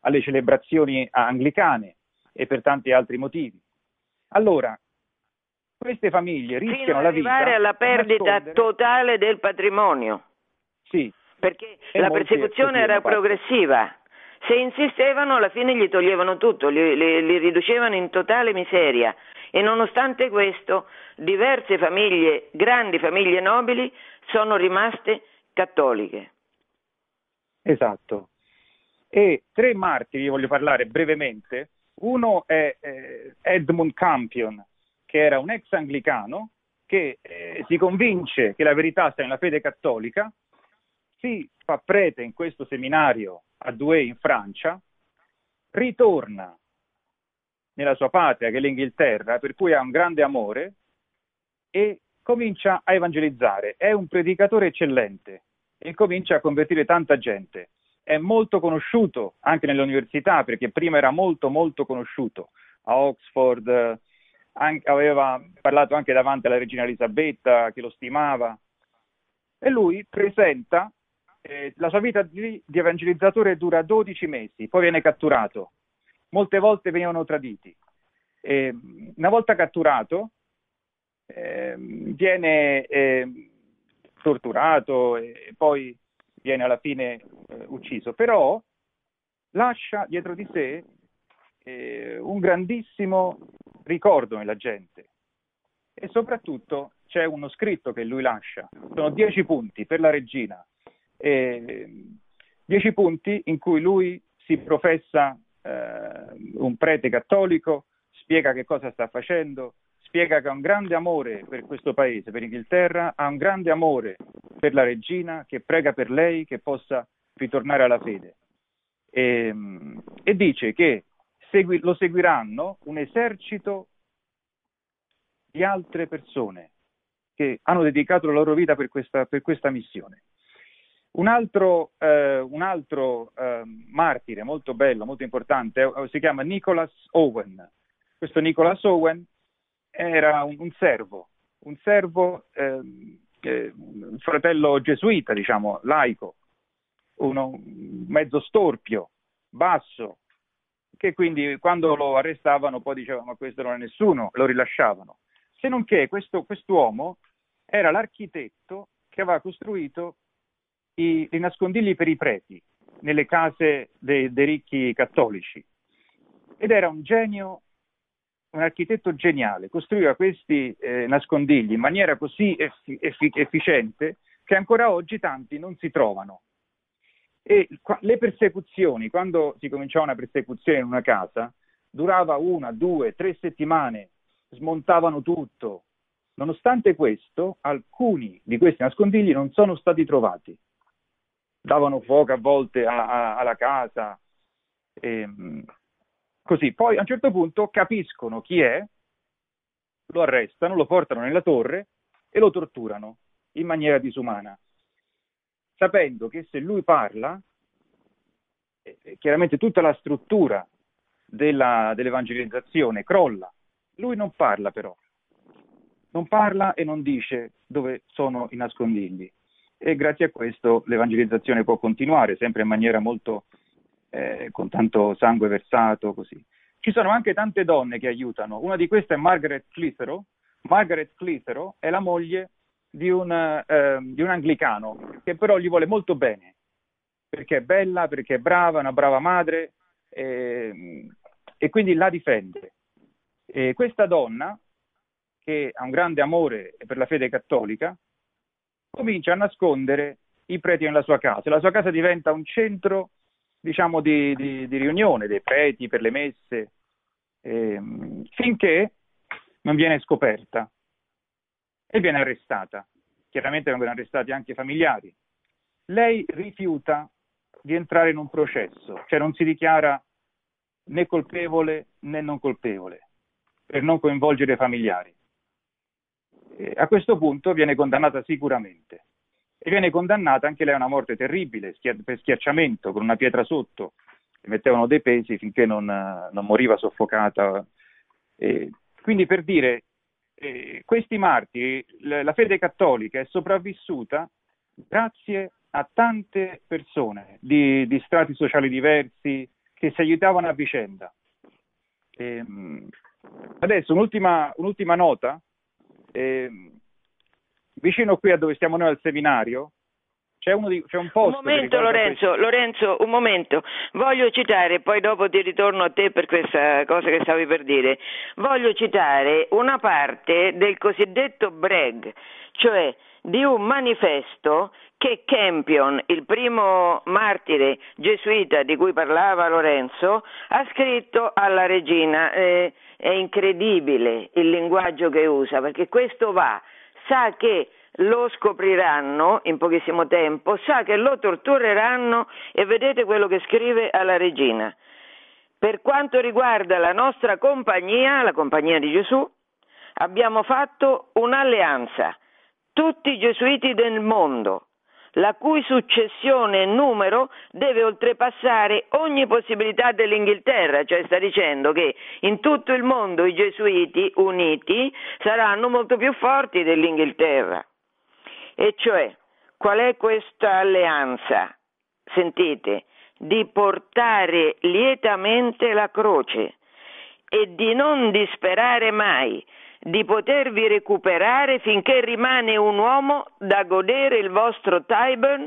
alle celebrazioni anglicane e per tanti altri motivi. Allora, queste famiglie rischiano la vita. arrivare alla perdita totale del patrimonio. Sì. Perché la persecuzione era progressiva. Se insistevano alla fine gli toglievano tutto, li, li, li riducevano in totale miseria e nonostante questo diverse famiglie, grandi famiglie nobili, sono rimaste cattoliche. Esatto. E tre martiri, voglio parlare brevemente. Uno è eh, Edmund Campion, che era un ex anglicano, che eh, si convince che la verità sta nella fede cattolica, si fa prete in questo seminario a Douai in Francia, ritorna nella sua patria, che è l'Inghilterra, per cui ha un grande amore, e comincia a evangelizzare. È un predicatore eccellente e comincia a convertire tanta gente. È molto conosciuto anche nelle università, perché prima era molto molto conosciuto. A Oxford anche, aveva parlato anche davanti alla regina Elisabetta, che lo stimava. E lui presenta eh, la sua vita di, di, evangelizzatore dura 12 mesi, poi viene catturato. Molte volte venivano traditi. Eh, una volta catturato, eh, viene ehm, torturato e poi viene alla fine eh, ucciso, però lascia dietro di sé eh, un grandissimo ricordo nella gente e soprattutto c'è uno scritto che lui lascia, sono dieci punti per la regina, dieci punti in cui lui si professa eh, un prete cattolico, spiega che cosa sta facendo, spiega che ha un grande amore per questo paese, per Inghilterra, ha un grande amore per la regina, che prega per lei che possa ritornare alla fede. E, e dice che segui- lo seguiranno un esercito di altre persone che hanno dedicato la loro vita per questa, per questa missione. Un altro, eh, un altro eh, martire molto bello, molto importante, eh, si chiama Nicholas Owen. Questo Nicholas Owen era un, un servo, un servo, ehm, un fratello gesuita, diciamo, laico, uno mezzo storpio, basso, che quindi quando lo arrestavano poi dicevano ma questo non è nessuno, lo rilasciavano. Se non che questo, quest'uomo era l'architetto che aveva costruito i, i nascondigli per i preti nelle case dei, dei ricchi cattolici ed era un genio, un architetto geniale, costruiva questi eh, nascondigli in maniera così effi- effi- efficiente che ancora oggi tanti non si trovano. E qua, le persecuzioni, quando si cominciava una persecuzione in una casa, durava una, due, tre settimane, smontavano tutto. Nonostante questo, alcuni di questi nascondigli non sono stati trovati. Davano fuoco a volte a, a, alla casa. E, ehm, così, poi a un certo punto capiscono chi è, lo arrestano, lo portano nella torre e lo torturano in maniera disumana, sapendo che se lui parla, eh, eh chiaramente tutta la struttura della, dell'evangelizzazione crolla. Lui non parla però, non parla e non dice dove sono i nascondigli e grazie a questo l'evangelizzazione può continuare sempre in maniera molto eh, con tanto sangue versato così. Ci sono anche tante donne che aiutano, una di queste è Margaret Clitheroe, Margaret Clitheroe è la moglie di un, eh, di un anglicano che però gli vuole molto bene perché è bella, perché è brava, una brava madre eh, e quindi la difende. E questa donna, che ha un grande amore per la fede cattolica, comincia a nascondere i preti nella sua casa. La sua casa diventa un centro, diciamo, di, di, di riunione dei preti per le messe, ehm, finché non viene scoperta e viene arrestata. Chiaramente vengono arrestati anche i familiari. Lei rifiuta di entrare in un processo, cioè non si dichiara né colpevole né non colpevole per non coinvolgere i familiari. E a questo punto viene condannata sicuramente e viene condannata anche lei a una morte terribile per schiacciamento con una pietra sotto, le mettevano dei pesi finché non, non moriva soffocata. E quindi per dire, eh, questi martiri, la fede cattolica è sopravvissuta grazie a tante persone di, di strati sociali diversi che si aiutavano a vicenda. E, ehm, Adesso un'ultima, un'ultima nota. Eh, vicino qui a dove stiamo noi al seminario c'è, di, c'è un posto. Un momento Lorenzo, Lorenzo, un momento. Voglio citare, poi dopo ti ritorno a te per questa cosa che stavi per dire. Voglio citare una parte del cosiddetto Breg, cioè di un manifesto che Campion, il primo martire gesuita di cui parlava Lorenzo, ha scritto alla regina. Eh, è incredibile il linguaggio che usa, perché questo va, sa che lo scopriranno in pochissimo tempo, sa che lo tortureranno e vedete quello che scrive alla regina. Per quanto riguarda la nostra compagnia, la compagnia di Gesù, abbiamo fatto un'alleanza, tutti i gesuiti del mondo, la cui successione e numero deve oltrepassare ogni possibilità dell'Inghilterra, cioè sta dicendo che in tutto il mondo i gesuiti uniti saranno molto più forti dell'Inghilterra. E cioè, qual è questa alleanza? Sentite, di portare lietamente la croce e di non disperare mai, di potervi recuperare finché rimane un uomo da godere il vostro Tyburn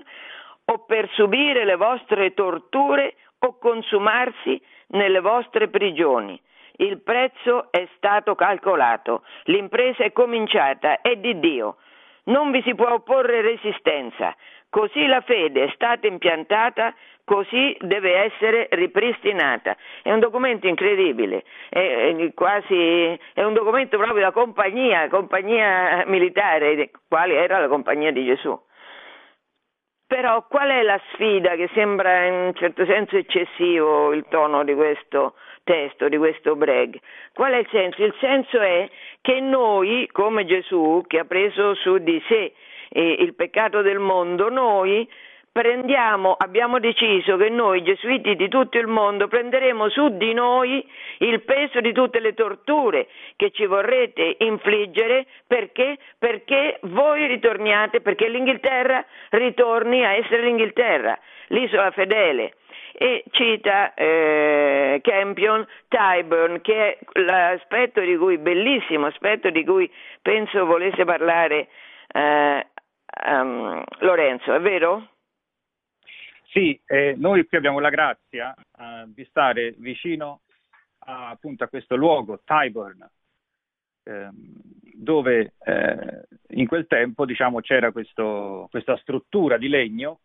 o per subire le vostre torture o consumarsi nelle vostre prigioni. Il prezzo è stato calcolato, l'impresa è cominciata, è di Dio. Non vi si può opporre resistenza. Così la fede è stata impiantata, così deve essere ripristinata. È un documento incredibile, è, è, quasi, è un documento proprio da compagnia, compagnia militare, quale era la compagnia di Gesù. Però qual è la sfida che sembra in un certo senso eccessivo il tono di questo testo, di questo breg? Qual è il senso? Il senso è che noi, come Gesù, che ha preso su di sé eh, il peccato del mondo, noi prendiamo, abbiamo deciso che noi, gesuiti di tutto il mondo, prenderemo su di noi il peso di tutte le torture che ci vorrete infliggere perché? Perché voi ritorniate, perché l'Inghilterra ritorni a essere l'Inghilterra, l'isola fedele e cita eh, Campion Tyburn, che è l'aspetto di cui, bellissimo aspetto di cui penso volesse parlare eh, um, Lorenzo, è vero? Sì, eh, noi qui abbiamo la grazia eh, di stare vicino a, appunto a questo luogo, Tyburn, ehm, dove eh, in quel tempo diciamo, c'era questo, questa struttura di legno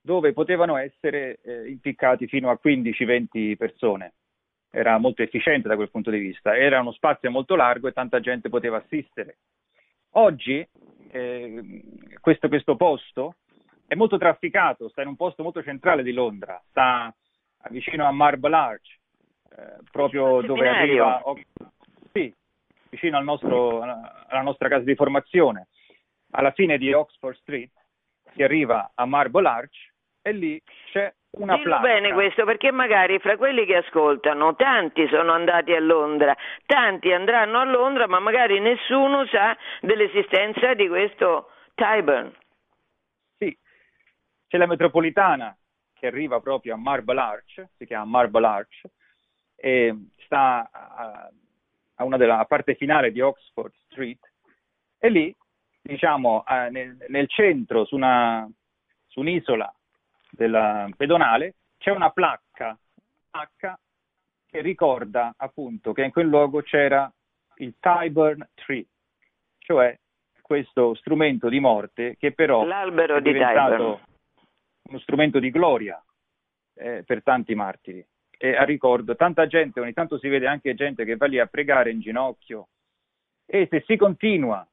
dove potevano essere eh, impiccati fino a 15-20 persone. Era molto efficiente da quel punto di vista, era uno spazio molto largo e tanta gente poteva assistere. Oggi eh, questo, questo posto è molto trafficato, sta in un posto molto centrale di Londra, sta vicino a Marble Arch, eh, proprio dove arriva, sì, vicino al nostro, alla nostra casa di formazione. Alla fine di Oxford Street si arriva a Marble Arch e lì c'è una Dillo placca. bene questo perché magari fra quelli che ascoltano tanti sono andati a Londra, tanti andranno a Londra ma magari nessuno sa dell'esistenza di questo Tyburn. C'è la metropolitana che arriva proprio a Marble Arch, si chiama Marble Arch, e sta a, a una della parte finale di Oxford Street, e lì, diciamo, nel, nel, centro, su, una, su un'isola della pedonale, c'è una placca, placca che ricorda appunto che in quel luogo c'era il Tyburn Tree, cioè questo strumento di morte che però L'albero è diventato, di Tyburn uno strumento di gloria eh, per tanti martiri. E a ricordo, tanta gente, ogni tanto si vede anche gente che va lì a pregare in ginocchio e se si continua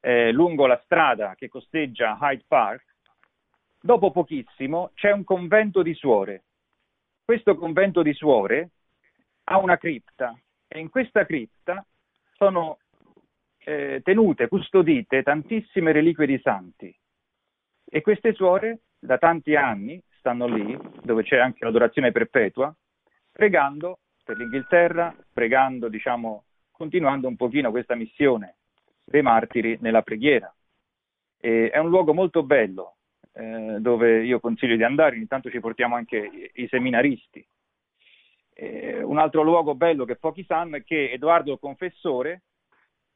eh, lungo la strada che costeggia Hyde Park, dopo pochissimo c'è un convento di suore. Questo convento di suore ha una cripta e in questa cripta sono eh, tenute, custodite tantissime reliquie di santi. E queste suore da tanti anni stanno lì, dove c'è anche l'adorazione perpetua, pregando per l'Inghilterra, pregando, diciamo, continuando un pochino questa missione dei martiri nella preghiera. E è un luogo molto bello, eh, dove io consiglio di andare, intanto ci portiamo anche i, seminaristi. Eh, un altro luogo bello che pochi sanno è che Edoardo il Confessore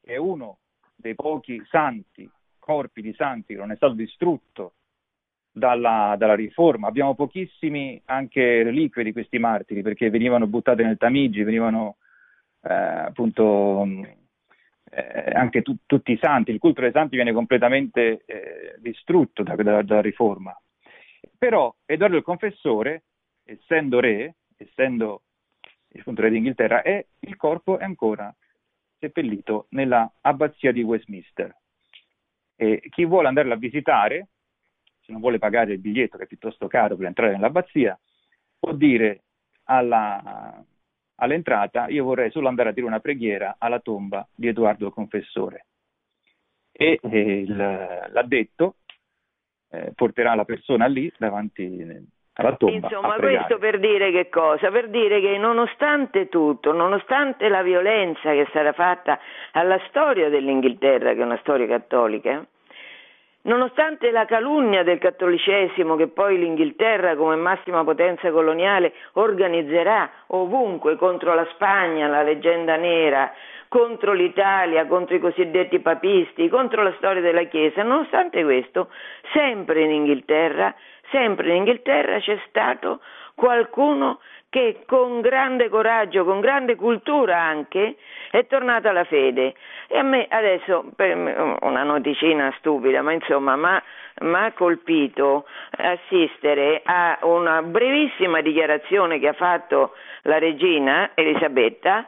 è uno dei pochi santi, corpi di santi che non è stato distrutto dalla, dalla, riforma. Abbiamo pochissimi anche reliquie di questi martiri perché venivano buttate nel Tamigi, venivano eh, appunto eh, anche tu, tutti i santi, il culto dei santi viene completamente eh, distrutto da, da, dalla riforma. Però Edoardo il Confessore, essendo re, essendo appunto re d'Inghilterra, è, il corpo è ancora seppellito nella abbazia di Westminster. E chi vuole andarla a visitare se non vuole pagare il biglietto che è piuttosto caro per entrare nell'abbazia, può dire alla, all'entrata io vorrei solo andare a dire una preghiera alla tomba di Edoardo Confessore. E, e il, l'addetto eh, porterà la persona lì davanti alla tomba. Insomma, questo per dire che cosa? Per dire che nonostante tutto, nonostante la violenza che sarà fatta alla storia dell'Inghilterra, che è una storia cattolica, Nonostante la calunnia del cattolicesimo che poi l'Inghilterra come massima potenza coloniale organizzerà ovunque contro la Spagna, la leggenda nera, contro l'Italia, contro i cosiddetti papisti, contro la storia della Chiesa, nonostante questo, sempre in Inghilterra, sempre in Inghilterra c'è stato qualcuno che con grande coraggio, con grande cultura anche, è tornato alla fede. E a me adesso, una noticina stupida, ma insomma, mi ha colpito assistere a una brevissima dichiarazione che ha fatto la regina Elisabetta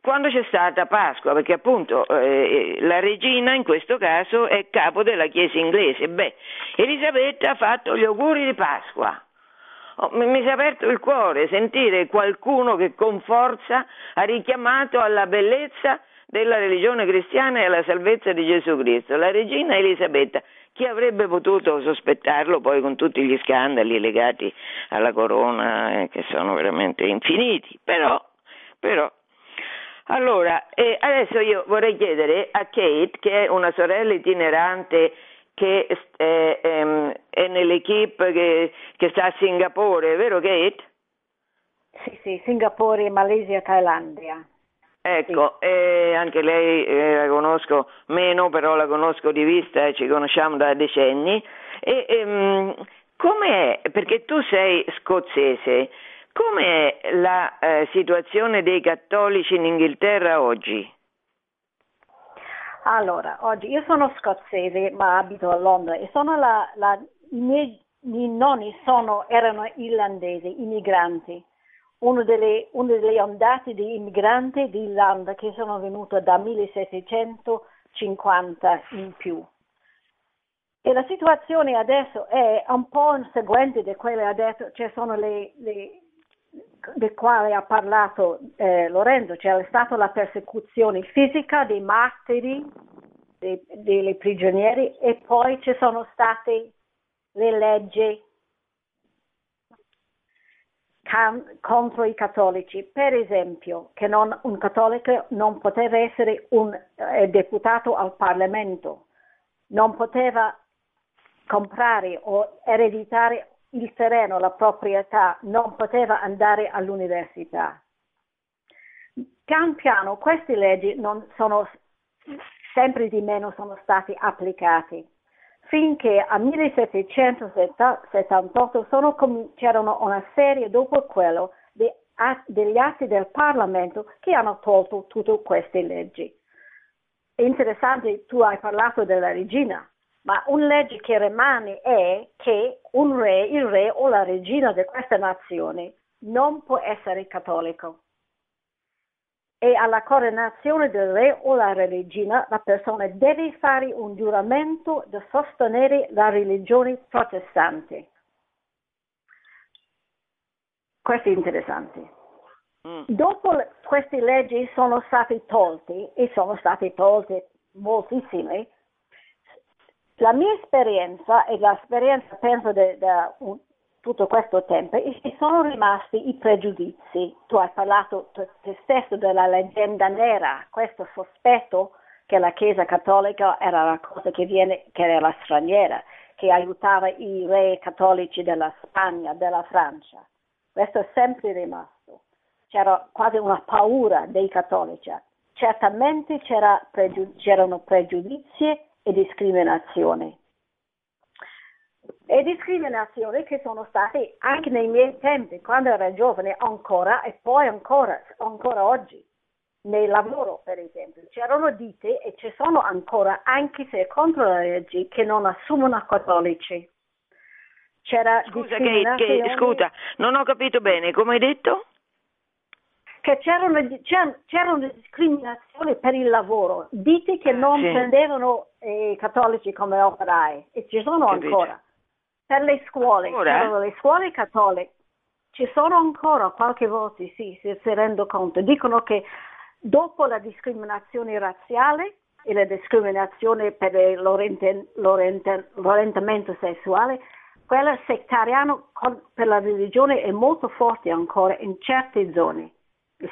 quando c'è stata Pasqua, perché appunto eh, la regina in questo caso è capo della Chiesa inglese. Beh, Elisabetta ha fatto gli auguri di Pasqua. Oh, mi, si è aperto il cuore sentire qualcuno che con forza ha richiamato alla bellezza della religione cristiana e alla salvezza di Gesù Cristo. La regina Elisabetta, chi avrebbe potuto sospettarlo poi con tutti gli scandali legati alla corona eh, che sono veramente infiniti? Però, però allora, eh, adesso io vorrei chiedere a Kate, che è una sorella itinerante che eh, ehm, è nell'equipe che, che, sta a Singapore, vero Kate? Sì, sì, Singapore, Malesia, Thailandia. Ecco, sì. eh, anche lei eh, la conosco meno, però la conosco di vista e ci conosciamo da decenni. E, ehm, com'è? Perché tu sei scozzese, Com'è la eh, situazione dei cattolici in Inghilterra oggi? Allora, oggi io sono scozzese ma abito a Londra e la, la, i, miei, miei nonni sono, erano irlandesi, immigranti. Uno delle, una delle ondate di immigranti d'Irlanda che sono venuti da 1750 in più. E la situazione adesso è un po' seguente di quella adesso, cioè sono le, le del quale ha parlato eh, Lorenzo, c'è stata la persecuzione fisica dei martiri, dei, dei prigionieri e poi ci sono state le leggi can, contro i cattolici, per esempio che non, un cattolico non poteva essere un eh, deputato al Parlamento, non poteva comprare o ereditare il terreno, la proprietà, non poteva andare all'università. Pian piano queste leggi sono, sempre di meno sono state applicate, finché a 1778 sono, c'erano una serie dopo quello di, degli atti del Parlamento che hanno tolto tutte queste leggi. È interessante, tu hai parlato della regina, ma una legge che rimane è che un re, il re o la regina di questa nazione non può essere cattolico. E alla coronazione del re o la regina la persona deve fare un giuramento di sostenere la religione protestante. Questo è interessante. Mm. Dopo queste leggi sono state tolte, e sono state tolte moltissime, la mia esperienza e l'esperienza penso da tutto questo tempo sono rimasti i pregiudizi. Tu hai parlato te stesso della leggenda nera, questo sospetto che la Chiesa cattolica era una cosa che, viene, che era la straniera, che aiutava i re cattolici della Spagna, della Francia. Questo è sempre rimasto. C'era quasi una paura dei cattolici. Certamente c'era pregiud- c'erano pregiudizi e discriminazione. E discriminazioni che sono state anche nei miei tempi, quando ero giovane, ancora e poi ancora, ancora oggi. Nel lavoro, per esempio, c'erano dite e ci sono ancora, anche se contro la legge, che non assumono cattolici. C'era scusa, che, che, scusa, non ho capito bene, come hai detto? Che c'erano, c'erano discriminazioni per il lavoro, diti che non sì. prendevano eh, i cattolici come operai e ci sono Capito. ancora. Per le scuole, c'erano le scuole cattoliche, ci sono ancora qualche volta, sì, si, si rende conto, dicono che dopo la discriminazione razziale e la discriminazione per l'orientamento sessuale, quella settariana per la religione è molto forte ancora in certe zone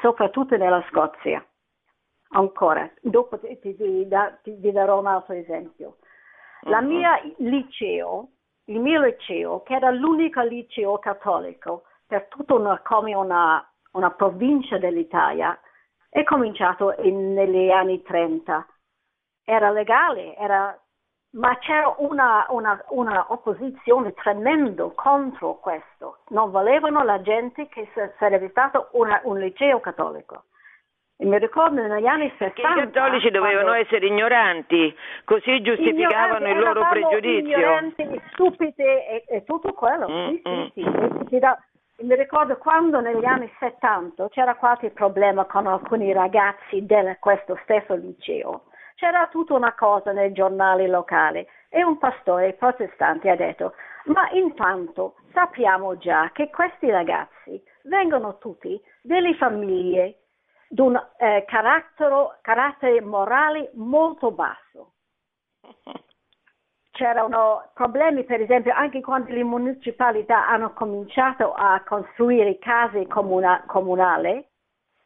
soprattutto nella Scozia. Ancora, dopo ti, ti, ti, ti darò un altro esempio. La uh-huh. mia liceo, il mio liceo, che era l'unico liceo cattolico per tutta una, come una, una provincia dell'Italia, è cominciato in, negli anni 30. Era legale, era ma c'era una, una, una, opposizione tremenda contro questo. Non volevano la gente che sarebbe stato una, un liceo cattolico. E mi ricordo negli anni 60. Perché i cattolici dovevano essere ignoranti, così giustificavano il loro pregiudizio. Ignoranti, stupidi e, e tutto quello. Mm, sì, mm. sì, sì. mi ricordo quando negli anni 70 c'era qualche problema con alcuni ragazzi di questo stesso liceo. C'era tutta una cosa nei giornali locali e un pastore protestante ha detto ma intanto sappiamo già che questi ragazzi vengono tutti delle famiglie di un eh, carattere, carattere morale molto basso. C'erano problemi, per esempio, anche quando le municipalità hanno cominciato a costruire case comuna- comunali,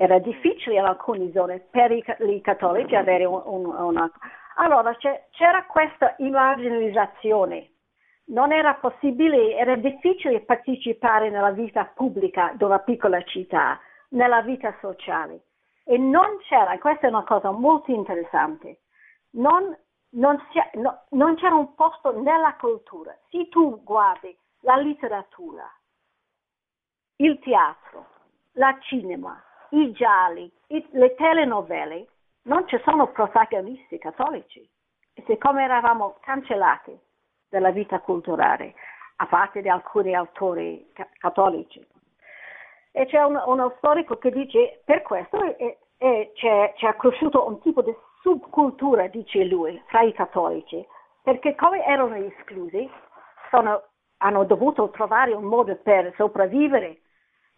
era difficile in alcune zone per i, i cattolici avere un, un, una... Allora c'era questa marginalizzazione non era possibile, era difficile partecipare nella vita pubblica di una piccola città, nella vita sociale. E non c'era, questa è una cosa molto interessante, non, non, no, non c'era un posto nella cultura. Se tu guardi la letteratura, il teatro, la cinema, i gialli, i, le telenovelle, non ci sono protagonisti cattolici. E siccome eravamo cancellati, della vita culturale, a parte di alcuni autori ca- cattolici. E c'è un, uno storico che dice per questo è, è, c'è, c'è cresciuto un tipo di subcultura, dice lui, fra i cattolici, perché come erano esclusi, sono, hanno dovuto trovare un modo per sopravvivere.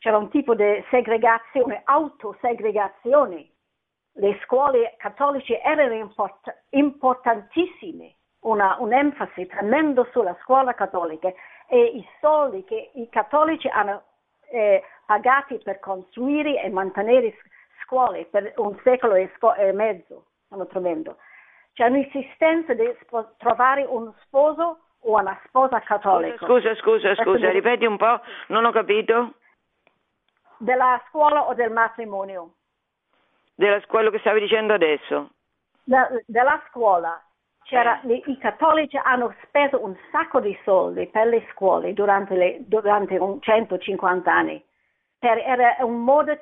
C'era un tipo di segregazione, autosegregazione. Le scuole cattoliche erano import- importantissime una, un'enfasi tremenda sulla scuola cattolica e i soldi che i cattolici hanno eh, pagati per costruire e mantenere scuole per un secolo e, sco- e mezzo, sono tremendo. C'è un'esistenza di spo- trovare un sposo o una sposa cattolica. Scusa, scusa, scusa, scusa, ripeti un po', non ho capito. Della scuola o del matrimonio? Della scuola che stavi dicendo adesso? Da, della scuola le, i cattolici hanno speso un sacco di soldi per le scuole durante, le, durante 150 anni. Per, era un modo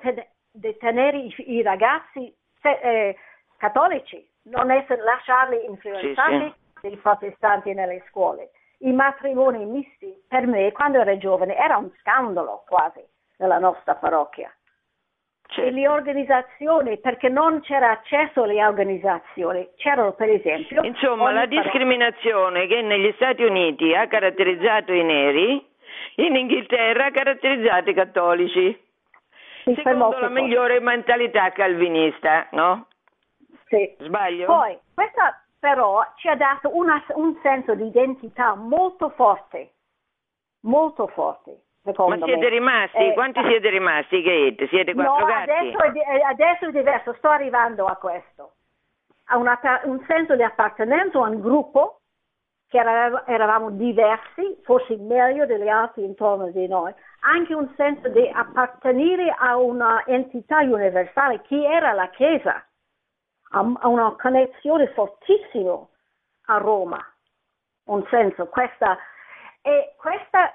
di tenere i, i ragazzi eh, cattolici, non essere, lasciarli influenzati sì, sì. dai protestanti nelle scuole. I matrimoni misti, per me, quando ero giovane, era un scandalo quasi nella nostra parrocchia. Certo. E le organizzazioni, perché non c'era accesso alle organizzazioni, c'erano per esempio... Insomma, la discriminazione che negli Stati Uniti ha caratterizzato i neri, in Inghilterra ha caratterizzato i cattolici. Sì, secondo la migliore mentalità calvinista, no? Sì. Sbaglio? Poi, questa però ci ha dato una, un senso di identità molto forte, molto forte Ma siete me. rimasti? Eh, Quanti siete rimasti, Kate? Siete quattro no, gatti? Adesso è, adesso è diverso, sto arrivando a questo. A una, un senso di appartenenza a un gruppo che era, eravamo diversi, forse meglio degli altri intorno di noi, anche un senso di appartenere a una entità universale che era la Chiesa, a, una connessione fortissima a Roma, un senso, questa, e questa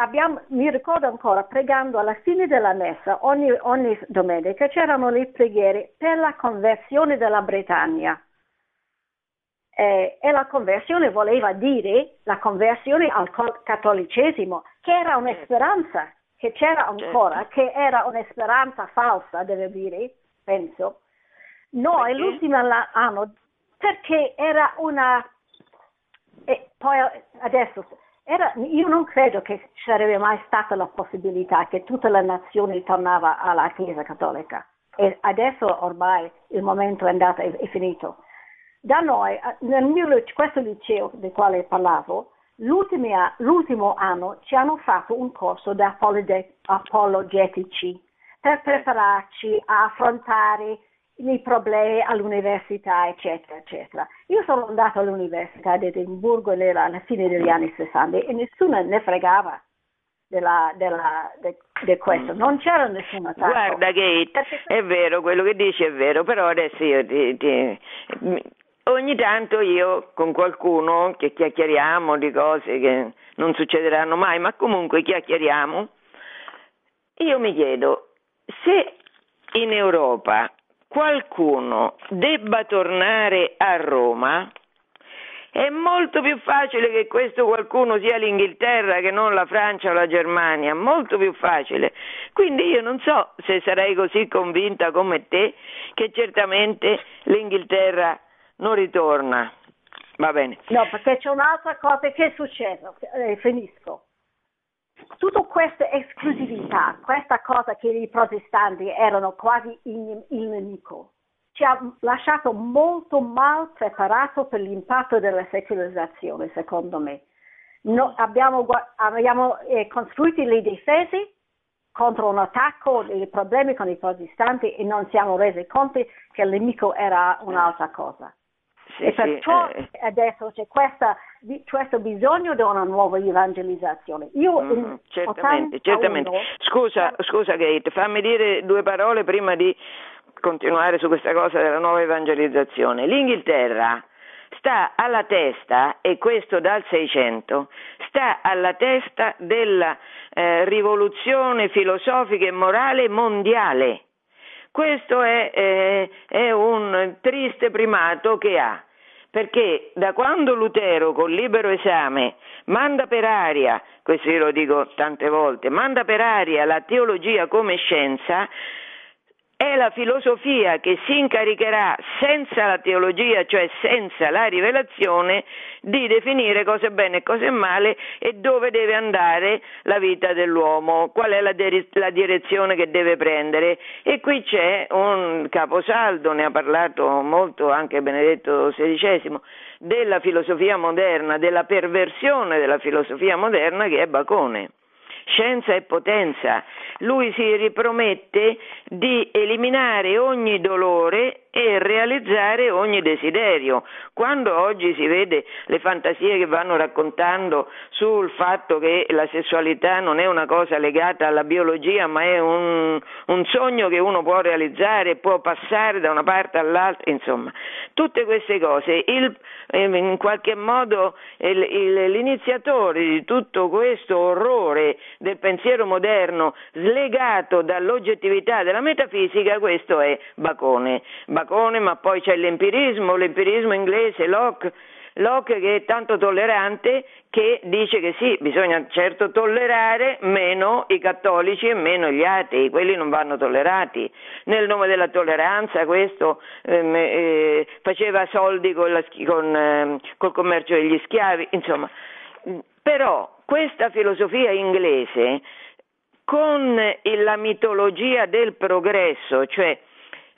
abbiamo, mi ricordo ancora, pregando alla fine della messa, ogni, ogni domenica, c'erano le preghiere per la conversione della Bretagna. Eh, e la conversione voleva dire la conversione al cattolicesimo, che era una speranza, che c'era ancora, certo. che era una speranza falsa, devo dire, penso. Noi l'ultimo anno, perché era una... E poi adesso era, io non credo che ci sarebbe mai stata la possibilità che tutta la nazione tornava alla Chiesa Cattolica e adesso ormai il momento è andato, è, è finito. Da noi, nel mio, questo liceo del quale parlavo, l'ultimo anno ci hanno fatto un corso di apologetici per prepararci a affrontare i problemi all'università, eccetera, eccetera. Io sono andata all'università di Edimburgo alla fine degli anni 60 e nessuno ne fregava della, della, de, de questo, non c'era nessun attacco. Guarda Kate, Perché... è vero, quello che dici è vero, però adesso io ti, ti, ogni tanto io con qualcuno che chiacchieriamo di cose che non succederanno mai, ma comunque chiacchieriamo, io mi chiedo se in Europa qualcuno debba tornare a Roma, È molto più facile che questo qualcuno sia l'Inghilterra che non la Francia o la Germania, molto più facile. Quindi io non so se sarei così convinta come te che certamente l'Inghilterra non ritorna. Va bene. No, perché c'è un'altra cosa che è successa, eh, finisco. Tutta questa esclusività, questa cosa che i protestanti erano quasi il, il nemico, ci ha lasciato molto mal preparato per l'impatto della secolarizzazione, secondo me. No, abbiamo, abbiamo eh, costruito le difese contro un attacco, dei problemi con i protestanti e non siamo resi conto che il nemico era un'altra cosa. Sì, e perciò sì, eh. adesso c'è questa, questo bisogno di una nuova evangelizzazione. Io mm, certamente, certamente. Scusa, scusa Kate, fammi dire due parole prima di continuare su questa cosa della nuova evangelizzazione. L'Inghilterra sta alla testa, e questo dal 600, sta alla testa della eh, rivoluzione filosofica e morale mondiale. Questo è, eh, è un triste primato che ha perché da quando Lutero col libero esame manda per aria, questo io lo dico tante volte, manda per aria la teologia come scienza, è la filosofia che si incaricherà senza la teologia, cioè senza la rivelazione, di definire cosa è bene e cosa è male e dove deve andare la vita dell'uomo, qual è la, de- la direzione che deve prendere. E qui c'è un caposaldo, ne ha parlato molto anche Benedetto XVI, della filosofia moderna, della perversione della filosofia moderna che è Bacone scienza e potenza. Lui si ripromette di eliminare ogni dolore e realizzare ogni desiderio. Quando oggi si vede le fantasie che vanno raccontando sul fatto che la sessualità non è una cosa legata alla biologia, ma è un, un sogno che uno può realizzare, può passare da una parte all'altra, insomma, tutte queste cose, il, in qualche modo il, il, l'iniziatore di tutto questo orrore del pensiero moderno slegato dall'oggettività della metafisica, questo è Bacone. Bacone, ma poi c'è l'empirismo, l'empirismo inglese, Locke, Locke che è tanto tollerante che dice che sì, bisogna certo tollerare meno i cattolici e meno gli atei, quelli non vanno tollerati. Nel nome della tolleranza questo ehm, eh, faceva soldi con la, con, eh, col commercio degli schiavi, insomma. Però questa filosofia inglese con la mitologia del progresso, cioè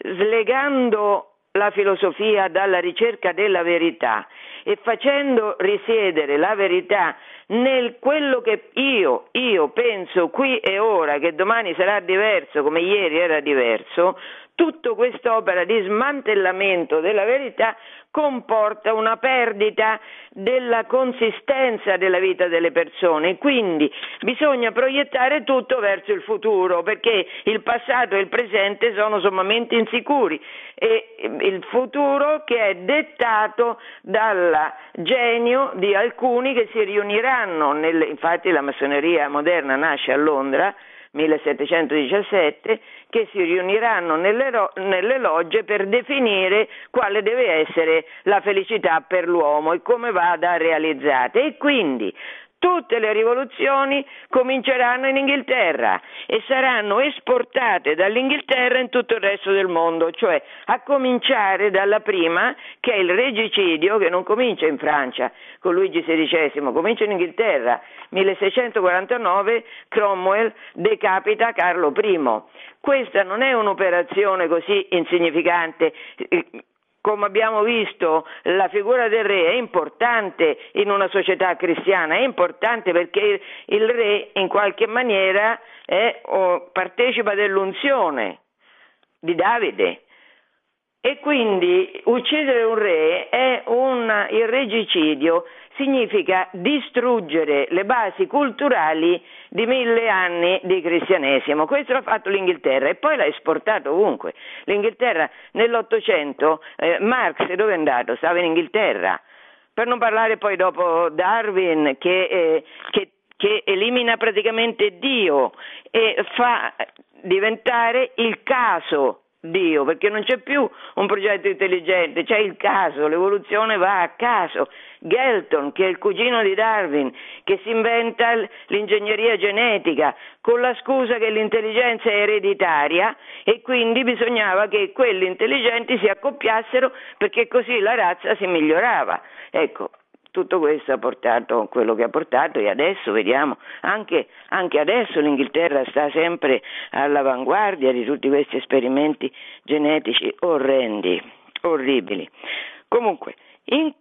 slegando la filosofia dalla ricerca della verità e facendo risiedere la verità nel quello che io, io penso qui e ora, che domani sarà diverso come ieri era diverso, tutta quest'opera di smantellamento della verità comporta una perdita della consistenza della vita delle persone, quindi bisogna proiettare tutto verso il futuro perché il passato e il presente sono sommamente insicuri. E il futuro che è dettato dal genio di alcuni che si riuniranno, nelle, infatti la massoneria moderna nasce a Londra, 1717 che si riuniranno nelle, nelle, logge per definire quale deve essere la felicità per l'uomo e come vada realizzata e quindi tutte le rivoluzioni cominceranno in Inghilterra e saranno esportate dall'Inghilterra in tutto il resto del mondo, cioè a cominciare dalla prima che è il regicidio che non comincia in Francia con Luigi XVI, comincia in Inghilterra. 1649 Cromwell decapita Carlo I. Questa non è un'operazione così insignificante come abbiamo visto, la figura del re è importante in una società cristiana, è importante perché il re in qualche maniera è, partecipa dell'unzione di Davide. E quindi uccidere un re è un, il regicidio significa distruggere le basi culturali di mille anni di cristianesimo. Questo l'ha fatto l'Inghilterra e poi l'ha esportato ovunque. L'Inghilterra nell'Ottocento, eh, Marx dove è andato? Stava in Inghilterra. Per non parlare poi dopo Darwin che, eh, che, che elimina praticamente Dio e fa diventare il caso Dio, perché non c'è più un progetto intelligente, c'è il caso, l'evoluzione va a caso. Galton, che è il cugino di Darwin, che si inventa l'ingegneria genetica con la scusa che l'intelligenza è ereditaria e quindi bisognava che quelli intelligenti si accoppiassero perché così la razza si migliorava. Ecco, tutto questo ha portato quello che ha portato e adesso vediamo, anche, anche, adesso l'Inghilterra sta sempre all'avanguardia di tutti questi esperimenti genetici orrendi, orribili. Comunque, in,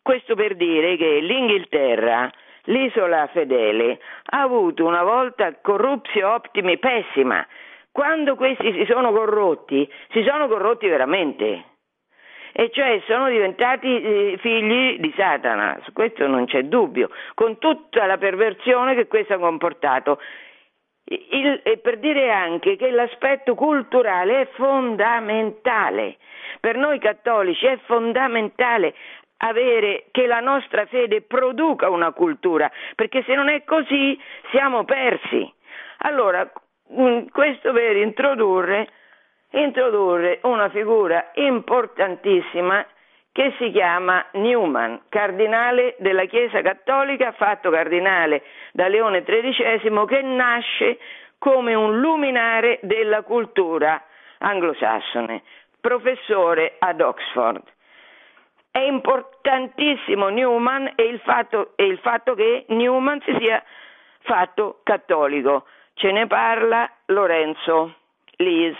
questo per dire che l'Inghilterra, l'isola fedele, ha avuto una volta corruzione ottimi pessima. Quando questi si sono corrotti, si sono corrotti veramente e cioè sono diventati eh, figli di Satana, su questo non c'è dubbio, con tutta la perversione che questo ha comportato. Il, e per dire anche che l'aspetto culturale è fondamentale. Per noi cattolici è fondamentale avere che la nostra fede produca una cultura, perché se non è così siamo persi. Allora, mm, questo per introdurre introdurre una figura importantissima che si chiama Newman, cardinale della Chiesa Cattolica, fatto cardinale da Leone XIII, che nasce come un luminare della cultura anglosassone, professore ad Oxford. È importantissimo Newman e il fatto, e il fatto che Newman si sia fatto cattolico. Ce ne parla Lorenzo Lis.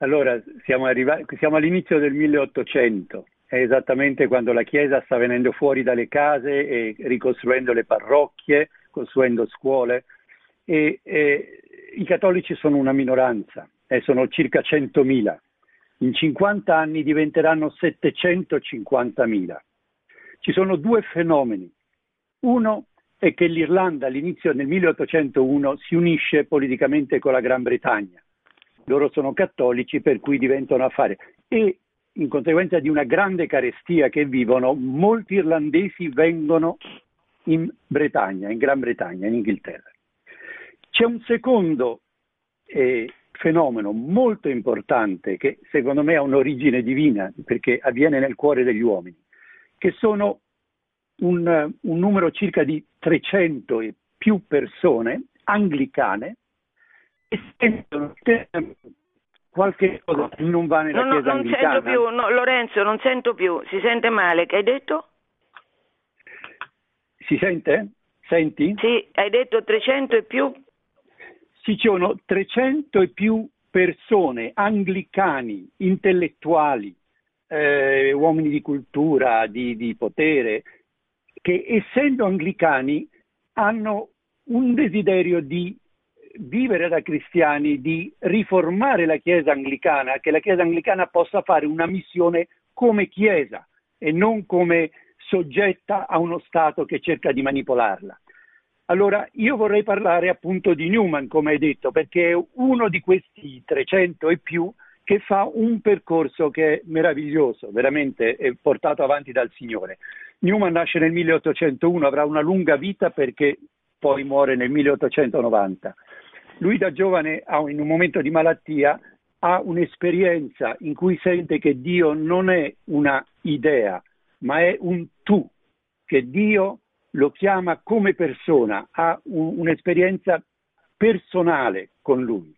Allora, siamo, arrivati, siamo all'inizio del 1800, è esattamente quando la Chiesa sta venendo fuori dalle case e ricostruendo le parrocchie, costruendo scuole e, e i cattolici sono una minoranza, eh, sono circa 100.000. In 50 anni diventeranno 750.000. Ci sono due fenomeni. Uno è che l'Irlanda all'inizio del 1801 si unisce politicamente con la Gran Bretagna loro sono cattolici per cui diventano affari e in conseguenza di una grande carestia che vivono, molti irlandesi vengono in Bretagna, in Gran Bretagna, in Inghilterra. C'è un secondo eh, fenomeno molto importante che secondo me ha un'origine divina perché avviene nel cuore degli uomini, che sono un, un numero circa di 300 e più persone anglicane qualche cosa non va nella no, chiesa no, non sento più, no, Lorenzo, non sento più, si sente male, che hai detto? Si sente? Senti? Sì, hai detto 300 e più? Sì, ci sono 300 e più persone, anglicani, intellettuali, eh, uomini di cultura, di, di potere, che essendo anglicani hanno un desiderio di vivere da cristiani, di riformare la Chiesa anglicana, che la Chiesa anglicana possa fare una missione come Chiesa e non come soggetta a uno Stato che cerca di manipolarla. Allora io vorrei parlare appunto di Newman, come hai detto, perché è uno di questi 300 e più che fa un percorso che è meraviglioso, veramente è portato avanti dal Signore. Newman nasce nel 1801, avrà una lunga vita perché poi muore nel 1890. Lui da giovane, in un momento di malattia, ha un'esperienza in cui sente che Dio non è una idea, ma è un tu, che Dio lo chiama come persona, ha un, un'esperienza personale con lui.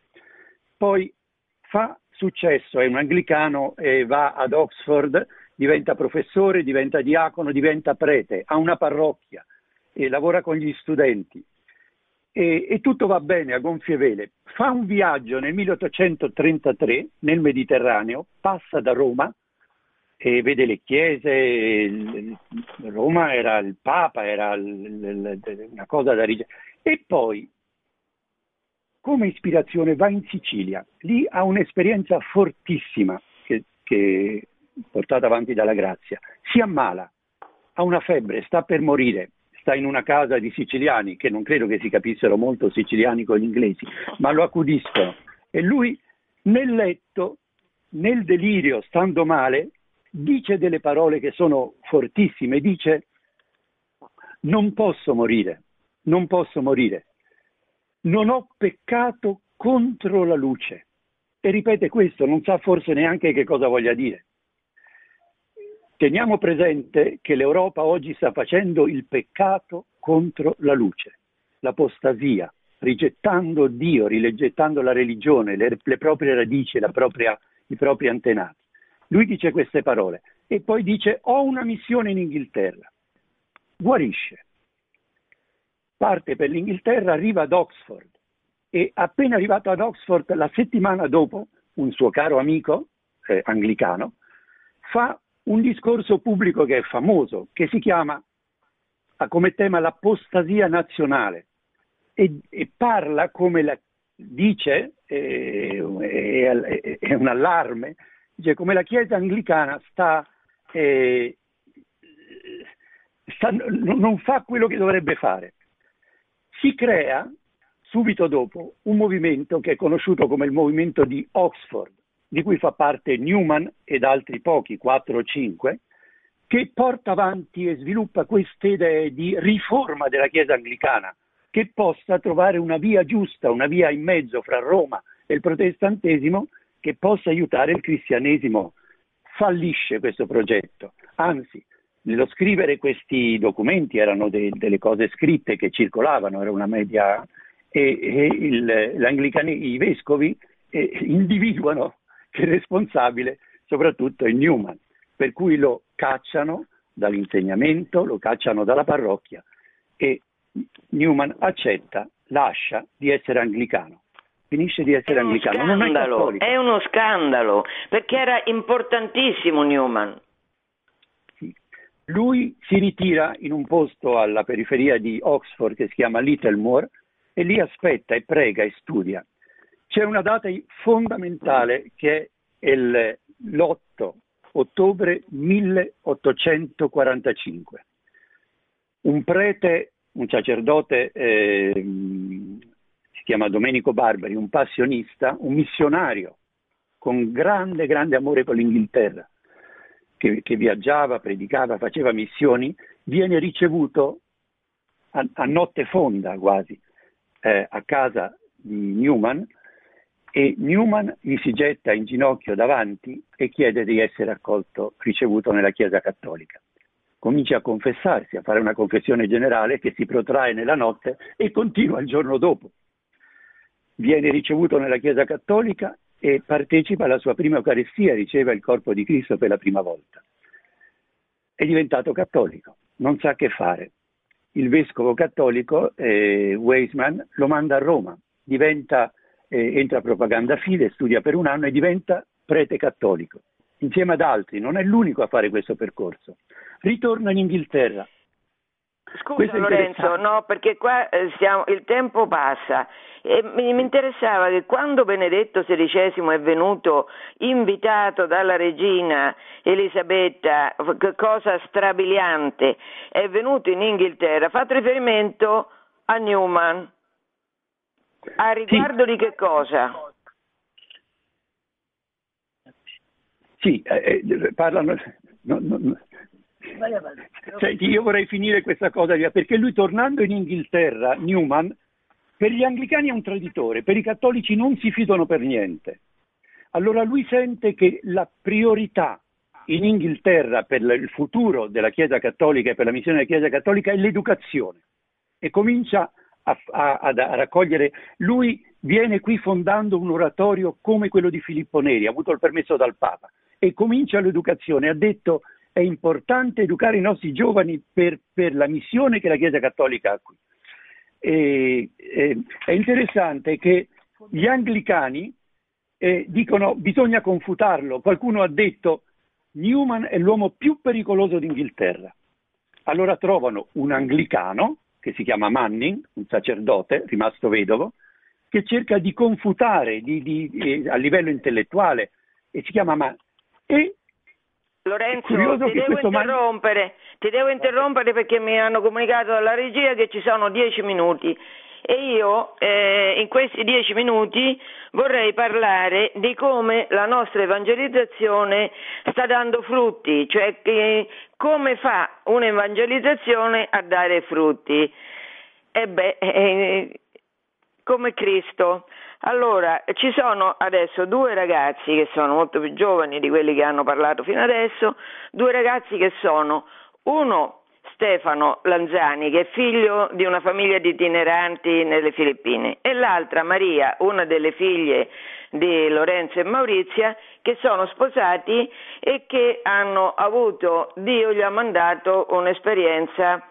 Poi fa successo, è un anglicano e va ad Oxford, diventa professore, diventa diacono, diventa prete, ha una parrocchia e lavora con gli studenti e, e, tutto va bene a gonfie vele. Fa un viaggio nel 1833 nel Mediterraneo, passa da Roma e vede le chiese, Roma era il Papa, era una cosa da rigenerare. E poi, come ispirazione, va in Sicilia. Lì ha un'esperienza fortissima che, che portata avanti dalla grazia. Si ammala, ha una febbre, sta per morire sta in una casa di siciliani, che non credo che si capissero molto siciliani con gli inglesi, ma lo accudiscono. E lui nel letto, nel delirio, stando male, dice delle parole che sono fortissime, dice non posso morire, non posso morire, non ho peccato contro la luce, e ripete questo, non sa forse neanche che cosa voglia dire. Teniamo presente che l'Europa oggi sta facendo il peccato contro la luce, l'apostasia, rigettando Dio, rigettando la religione, le, le proprie radici, propria, i propri antenati. Lui dice queste parole e poi dice ho una missione in Inghilterra, guarisce, parte per l'Inghilterra, arriva ad Oxford e appena arrivato ad Oxford la settimana dopo un suo caro amico eh, anglicano fa un discorso pubblico che è famoso, che si chiama, ha come tema l'apostasia nazionale e, e parla come la, dice, eh, è, è, un allarme, dice come la Chiesa anglicana sta, eh, sta, non fa quello che dovrebbe fare. Si crea subito dopo un movimento che è conosciuto come il movimento di Oxford, di cui fa parte Newman ed altri pochi, quattro o cinque, che porta avanti e sviluppa queste idee di riforma della Chiesa anglicana, che possa trovare una via giusta, una via in mezzo fra Roma e il protestantesimo, che possa aiutare il cristianesimo. Fallisce questo progetto, anzi, nello scrivere questi documenti erano de- delle cose scritte che circolavano, era una media e, e il, i vescovi eh, individuano che il responsabile soprattutto è Newman, per cui lo cacciano dall'insegnamento, lo cacciano dalla parrocchia e Newman accetta, lascia di essere anglicano. Finisce di essere è anglicano. Scandalo, è, è, uno scandalo, perché era importantissimo Newman. Lui si ritira in un posto alla periferia di Oxford che si chiama Littlemore e lì aspetta e prega e studia. C'è una data fondamentale che è l'8 ottobre 1845. Un prete, un sacerdote, eh, si chiama Domenico Barbari, un passionista, un missionario con grande, grande amore per l'Inghilterra, che, che viaggiava, predicava, faceva missioni, viene ricevuto a, a notte fonda quasi eh, a casa di Newman e Newman gli si getta in ginocchio davanti e chiede di essere accolto, ricevuto nella Chiesa Cattolica. Comincia a confessarsi, a fare una confessione generale che si protrae nella notte e continua il giorno dopo. Viene ricevuto nella Chiesa Cattolica e partecipa alla sua prima Eucaristia, riceve il corpo di Cristo per la prima volta. È diventato cattolico, non sa che fare, il vescovo cattolico eh, Weisman lo manda a Roma, diventa, eh, entra a propaganda fide, studia per un anno e diventa prete cattolico, insieme ad altri, non è l'unico a fare questo percorso. Ritorna in Inghilterra, Scusa Lorenzo, no, perché qua eh, stiamo, il tempo passa e mi, mi, interessava che quando Benedetto XVI è venuto invitato dalla regina Elisabetta, cosa strabiliante, è venuto in Inghilterra, ha fatto riferimento a Newman. A riguardo sì. di che cosa? Sì, eh, eh parlano... No, no, Senti, io vorrei finire questa cosa via, perché lui tornando in Inghilterra, Newman, per gli anglicani è un traditore, per i cattolici non si fidano per niente. Allora lui sente che la priorità in Inghilterra per il futuro della Chiesa Cattolica e per la missione della Chiesa Cattolica è l'educazione e comincia a, a, a, raccogliere. Lui viene qui fondando un oratorio come quello di Filippo Neri, ha avuto il permesso dal Papa e comincia l'educazione. Ha detto è importante educare i nostri giovani per, per la missione che la Chiesa Cattolica ha qui. E, e, è interessante che gli anglicani eh, dicono bisogna confutarlo. Qualcuno ha detto Newman è l'uomo più pericoloso d'Inghilterra. Allora trovano un anglicano che si chiama Manning, un sacerdote rimasto vedovo, che cerca di confutare di, di, di, a livello intellettuale e si chiama Manning. E Lorenzo, ti devo interrompere, man... ti devo interrompere perché mi hanno comunicato dalla regia che ci sono dieci minuti e io eh, in questi dieci minuti vorrei parlare di come la nostra evangelizzazione sta dando frutti, cioè che, come fa un'evangelizzazione a dare frutti. E beh, eh, come Cristo. Allora, ci sono adesso due ragazzi che sono molto più giovani di quelli che hanno parlato fino adesso, due ragazzi che sono uno Stefano Lanzani, che è figlio di una famiglia di itineranti nelle Filippine, e l'altra Maria, una delle figlie di Lorenzo e Maurizia, che sono sposati e che hanno avuto, Dio gli ha mandato un'esperienza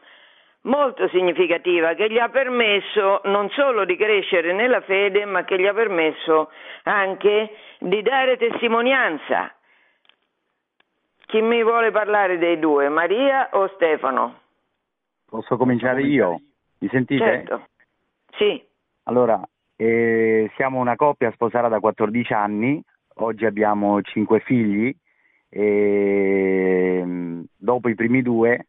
molto significativa che gli ha permesso non solo di crescere nella fede, ma che gli ha permesso anche di dare testimonianza. Chi mi vuole parlare dei due, Maria o Stefano? Posso cominciare io? Mi sentite? Certo. Sì. Allora, eh, siamo una coppia sposata da 14 anni, oggi abbiamo cinque figli e mm, dopo i primi due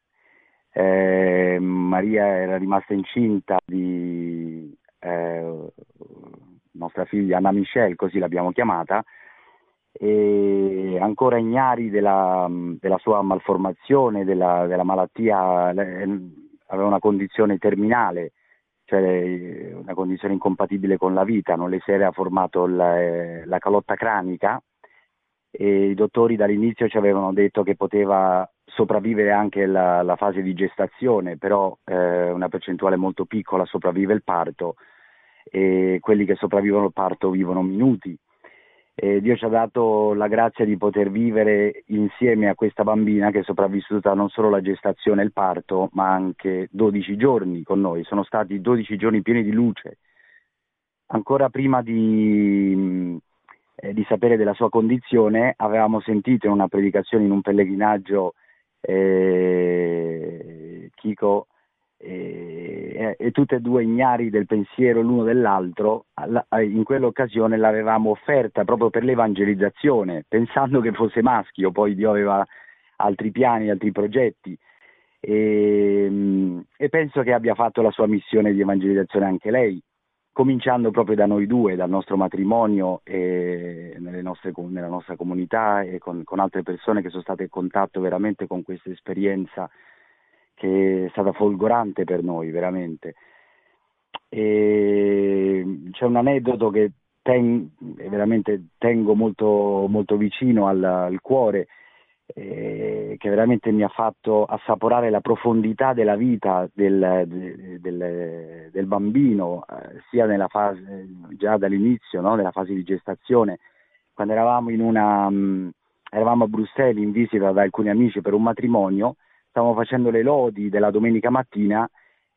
eh, Maria era rimasta incinta di eh, nostra figlia Anna Michelle, così l'abbiamo chiamata, e ancora ignari della, della sua malformazione, della, della, malattia, aveva una condizione terminale, cioè una condizione incompatibile con la vita, non le si era formato la, la calotta cranica e i dottori dall'inizio ci avevano detto che poteva sopravvivere anche la, la fase di gestazione, però eh, una percentuale molto piccola sopravvive il parto e quelli che sopravvivono il parto vivono minuti. E Dio ci ha dato la grazia di poter vivere insieme a questa bambina che è sopravvissuta non solo la gestazione e il parto, ma anche 12 giorni con noi. Sono stati 12 giorni pieni di luce. Ancora prima di, eh, di sapere della sua condizione, avevamo sentito in una predicazione in un pellegrinaggio eh, Chico e, e, tutte e due ignari del pensiero l'uno dell'altro, in quell'occasione l'avevamo offerta proprio per l'evangelizzazione, pensando che fosse maschio, poi Dio aveva altri piani, altri progetti. E, e penso che abbia fatto la sua missione di evangelizzazione anche lei cominciando proprio da noi due, dal nostro matrimonio nostre, nella nostra comunità e con, con, altre persone che sono state in contatto veramente con questa esperienza che è stata folgorante per noi, veramente. E c'è un aneddoto che ten, veramente tengo molto, molto vicino al, al cuore eh, che veramente mi ha fatto assaporare la profondità della vita del, del, del bambino, eh, sia nella fase, già dall'inizio, no? nella fase di gestazione, quando eravamo, una, um, eravamo a Bruxelles in visita da alcuni amici per un matrimonio, stavamo facendo le lodi della domenica mattina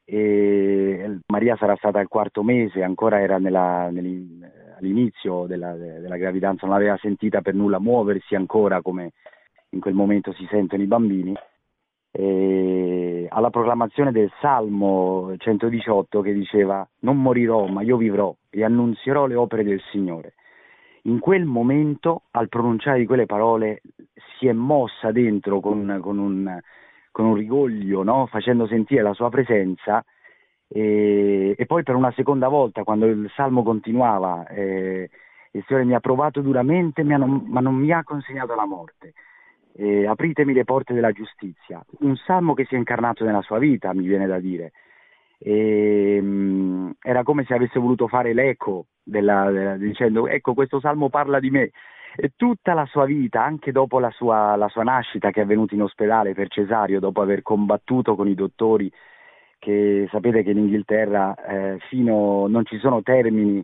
e Maria sarà stata al quarto mese, ancora era nella, all'inizio della, della gravidanza, non aveva sentita per nulla muoversi ancora come in quel momento si sentono i bambini, e alla proclamazione del Salmo 118 che diceva non morirò ma io vivrò e annunzierò le opere del Signore. In quel momento, al pronunciare di quelle parole, si è mossa dentro con, con, un, con un, rigoglio, no? facendo sentire la sua presenza e, e, poi per una seconda volta, quando il Salmo continuava, eh, il Signore mi ha provato duramente ma non, ma non mi ha consegnato la morte eh, apritemi le porte della giustizia, un salmo che si è incarnato nella sua vita, mi viene da dire. E, mh, mm, era come se avesse voluto fare l'eco della, della, dicendo ecco questo salmo parla di me tutta la sua vita, anche dopo la sua, la sua nascita che è avvenuta in ospedale per cesario, dopo aver combattuto con i dottori, che sapete che in Inghilterra eh, fino, non ci sono termini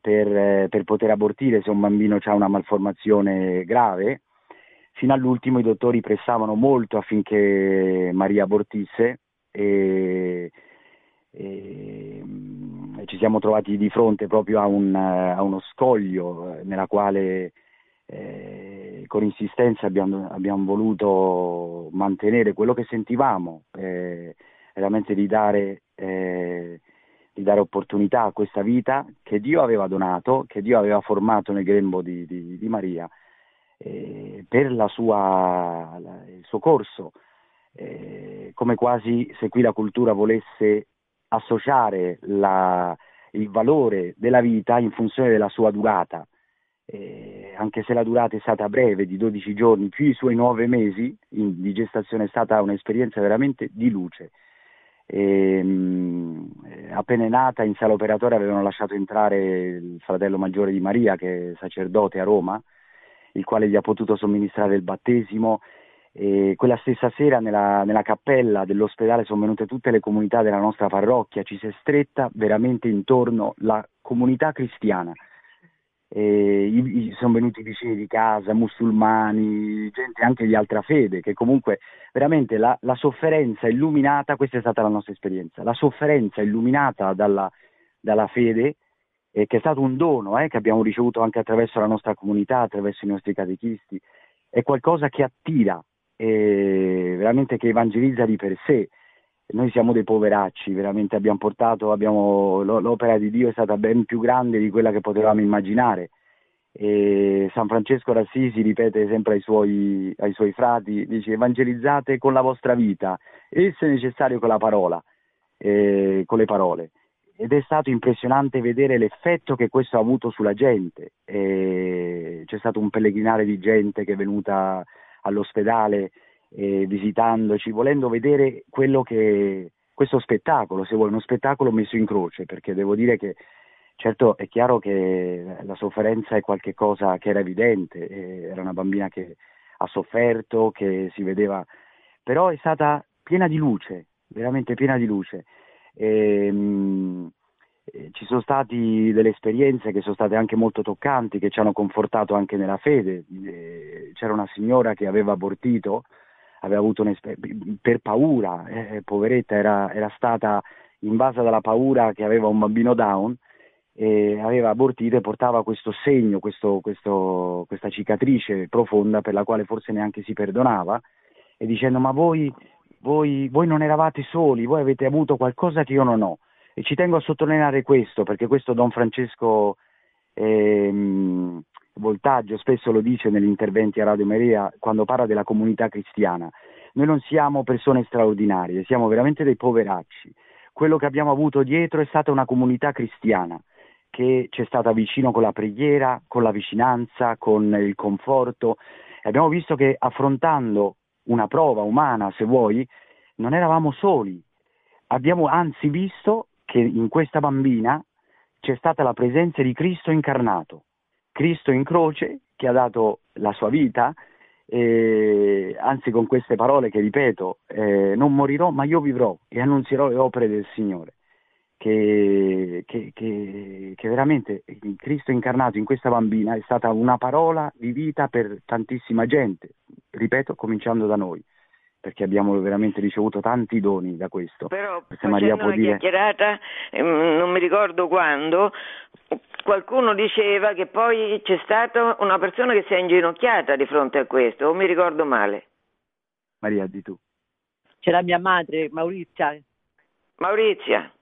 per, eh, per poter abortire se un bambino ha una malformazione grave, Fino all'ultimo i dottori pressavano molto affinché Maria abortisse e, e, e ci siamo trovati di fronte proprio a, un, a uno scoglio nella quale eh, con insistenza abbiamo, abbiamo, voluto mantenere quello che sentivamo, eh, veramente di dare, eh, di dare, opportunità a questa vita che Dio aveva donato, che Dio aveva formato nel grembo di, di, di Maria eh, per sua, la, il suo corso, eh, come quasi se qui la cultura volesse associare la, il valore della vita in funzione della sua durata. Eh, anche se la durata è stata breve, di 12 giorni, più i suoi 9 mesi in, di gestazione è stata un'esperienza veramente di luce. E, mh, appena è nata in sala operatoria avevano lasciato entrare il fratello maggiore di Maria, che è sacerdote a Roma, il quale gli ha potuto somministrare il battesimo. E quella stessa sera nella, nella cappella dell'ospedale sono venute tutte le comunità della nostra parrocchia, ci si è stretta veramente intorno la comunità cristiana eh, sono venuti vicini di casa, musulmani, gente anche di altra fede, che comunque veramente la, la, sofferenza illuminata, questa è stata la nostra esperienza, la sofferenza illuminata dalla, dalla fede, eh, che è stato un dono eh, che abbiamo ricevuto anche attraverso la nostra comunità, attraverso i nostri catechisti, è qualcosa che attira, veramente che evangelizza di per sé noi siamo dei poveracci, veramente abbiamo portato, abbiamo, l'opera di Dio è stata ben più grande di quella che potevamo immaginare. E San Francesco d'Assisi ripete sempre ai suoi, ai suoi frati, dice evangelizzate con la vostra vita e se necessario con la parola, eh, con le parole. Ed è stato impressionante vedere l'effetto che questo ha avuto sulla gente. E c'è stato un pellegrinare di gente che è venuta all'ospedale eh, visitandoci, volendo vedere quello che questo spettacolo, se vuoi, uno spettacolo messo in croce, perché devo dire che certo è chiaro che la sofferenza è qualcosa che era evidente, eh, era una bambina che ha sofferto, che si vedeva, però è stata piena di luce, veramente piena di luce. E, ehm, mh, eh, ci sono state delle esperienze che sono state anche molto toccanti, che ci hanno confortato anche nella fede. Eh, c'era una signora che aveva abortito aveva avuto un'esperienza per paura, eh, poveretta, era, era, stata invasa dalla paura che aveva un bambino down e aveva abortito e portava questo segno, questo, questo, questa cicatrice profonda per la quale forse neanche si perdonava e dicendo ma voi, voi, voi non eravate soli, voi avete avuto qualcosa che io non ho e ci tengo a sottolineare questo perché questo Don Francesco ehm, Voltaggio spesso lo dice negli interventi a Radio Maria quando parla della comunità cristiana. Noi non siamo persone straordinarie, siamo veramente dei poveracci. Quello che abbiamo avuto dietro è stata una comunità cristiana che ci è stata vicino con la preghiera, con la vicinanza, con il conforto. E abbiamo visto che affrontando una prova umana, se vuoi, non eravamo soli. Abbiamo anzi visto che in questa bambina c'è stata la presenza di Cristo incarnato Cristo in croce che ha dato la sua vita, eh, anzi con queste parole che ripeto, eh, non morirò ma io vivrò e annunzierò le opere del Signore. Che, che, che, che, veramente Cristo incarnato in questa bambina è stata una parola di vita per tantissima gente, ripeto, cominciando da noi perché abbiamo veramente ricevuto tanti doni da questo. Però Se Maria può una dire... chiacchierata, ehm, non mi ricordo quando, qualcuno diceva che poi c'è stata una persona che si è inginocchiata di fronte a questo, o mi ricordo male? Maria, di tu. C'era mia madre, Maurizia. Maurizia.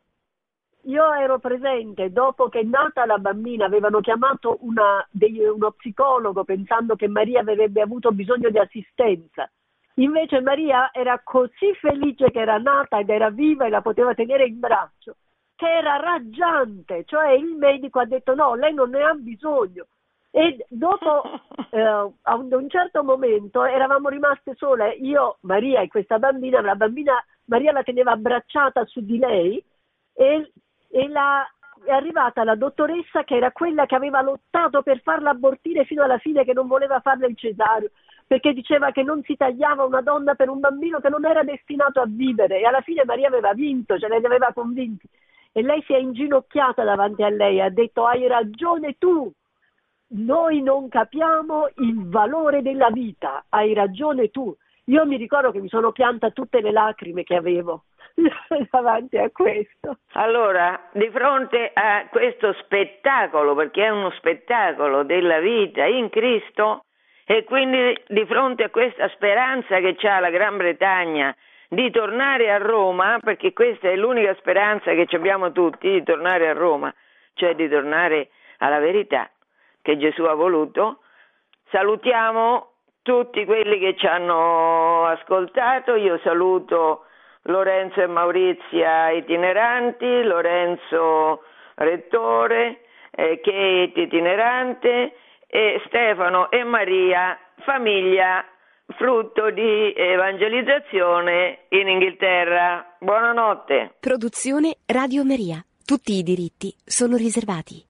Io ero presente dopo che è nata la bambina, avevano chiamato una, dei, uno psicologo pensando che Maria avrebbe avuto bisogno di assistenza Invece Maria era così felice che era nata ed era viva e la poteva tenere in braccio, che era raggiante, cioè il medico ha detto no, lei non ne ha bisogno. E dopo, eh, a un, certo momento, eravamo rimaste sole, io, Maria e questa bambina, la bambina, Maria la teneva abbracciata su di lei e, e la, è arrivata la dottoressa che era quella che aveva lottato per farla abortire fino alla fine, che non voleva farle il cesareo perché diceva che non si tagliava una donna per un bambino che non era destinato a vivere e alla fine Maria aveva vinto, ce ne aveva convinti e lei si è inginocchiata davanti a lei ha detto hai ragione tu, noi non capiamo il valore della vita, hai ragione tu. Io mi ricordo che mi sono pianta tutte le lacrime che avevo davanti a questo. Allora, di fronte a questo spettacolo, perché è uno spettacolo della vita in Cristo, e quindi di fronte a questa speranza che ha la Gran Bretagna di tornare a Roma, perché questa è l'unica speranza che abbiamo tutti, di tornare a Roma, cioè di tornare alla verità che Gesù ha voluto, salutiamo tutti quelli che ci hanno ascoltato, io saluto Lorenzo e Maurizia itineranti, Lorenzo rettore, eh, Kate itinerante, e Stefano e Maria, famiglia frutto di evangelizzazione in Inghilterra. Buonanotte. Produzione Radio Maria. Tutti i diritti sono riservati.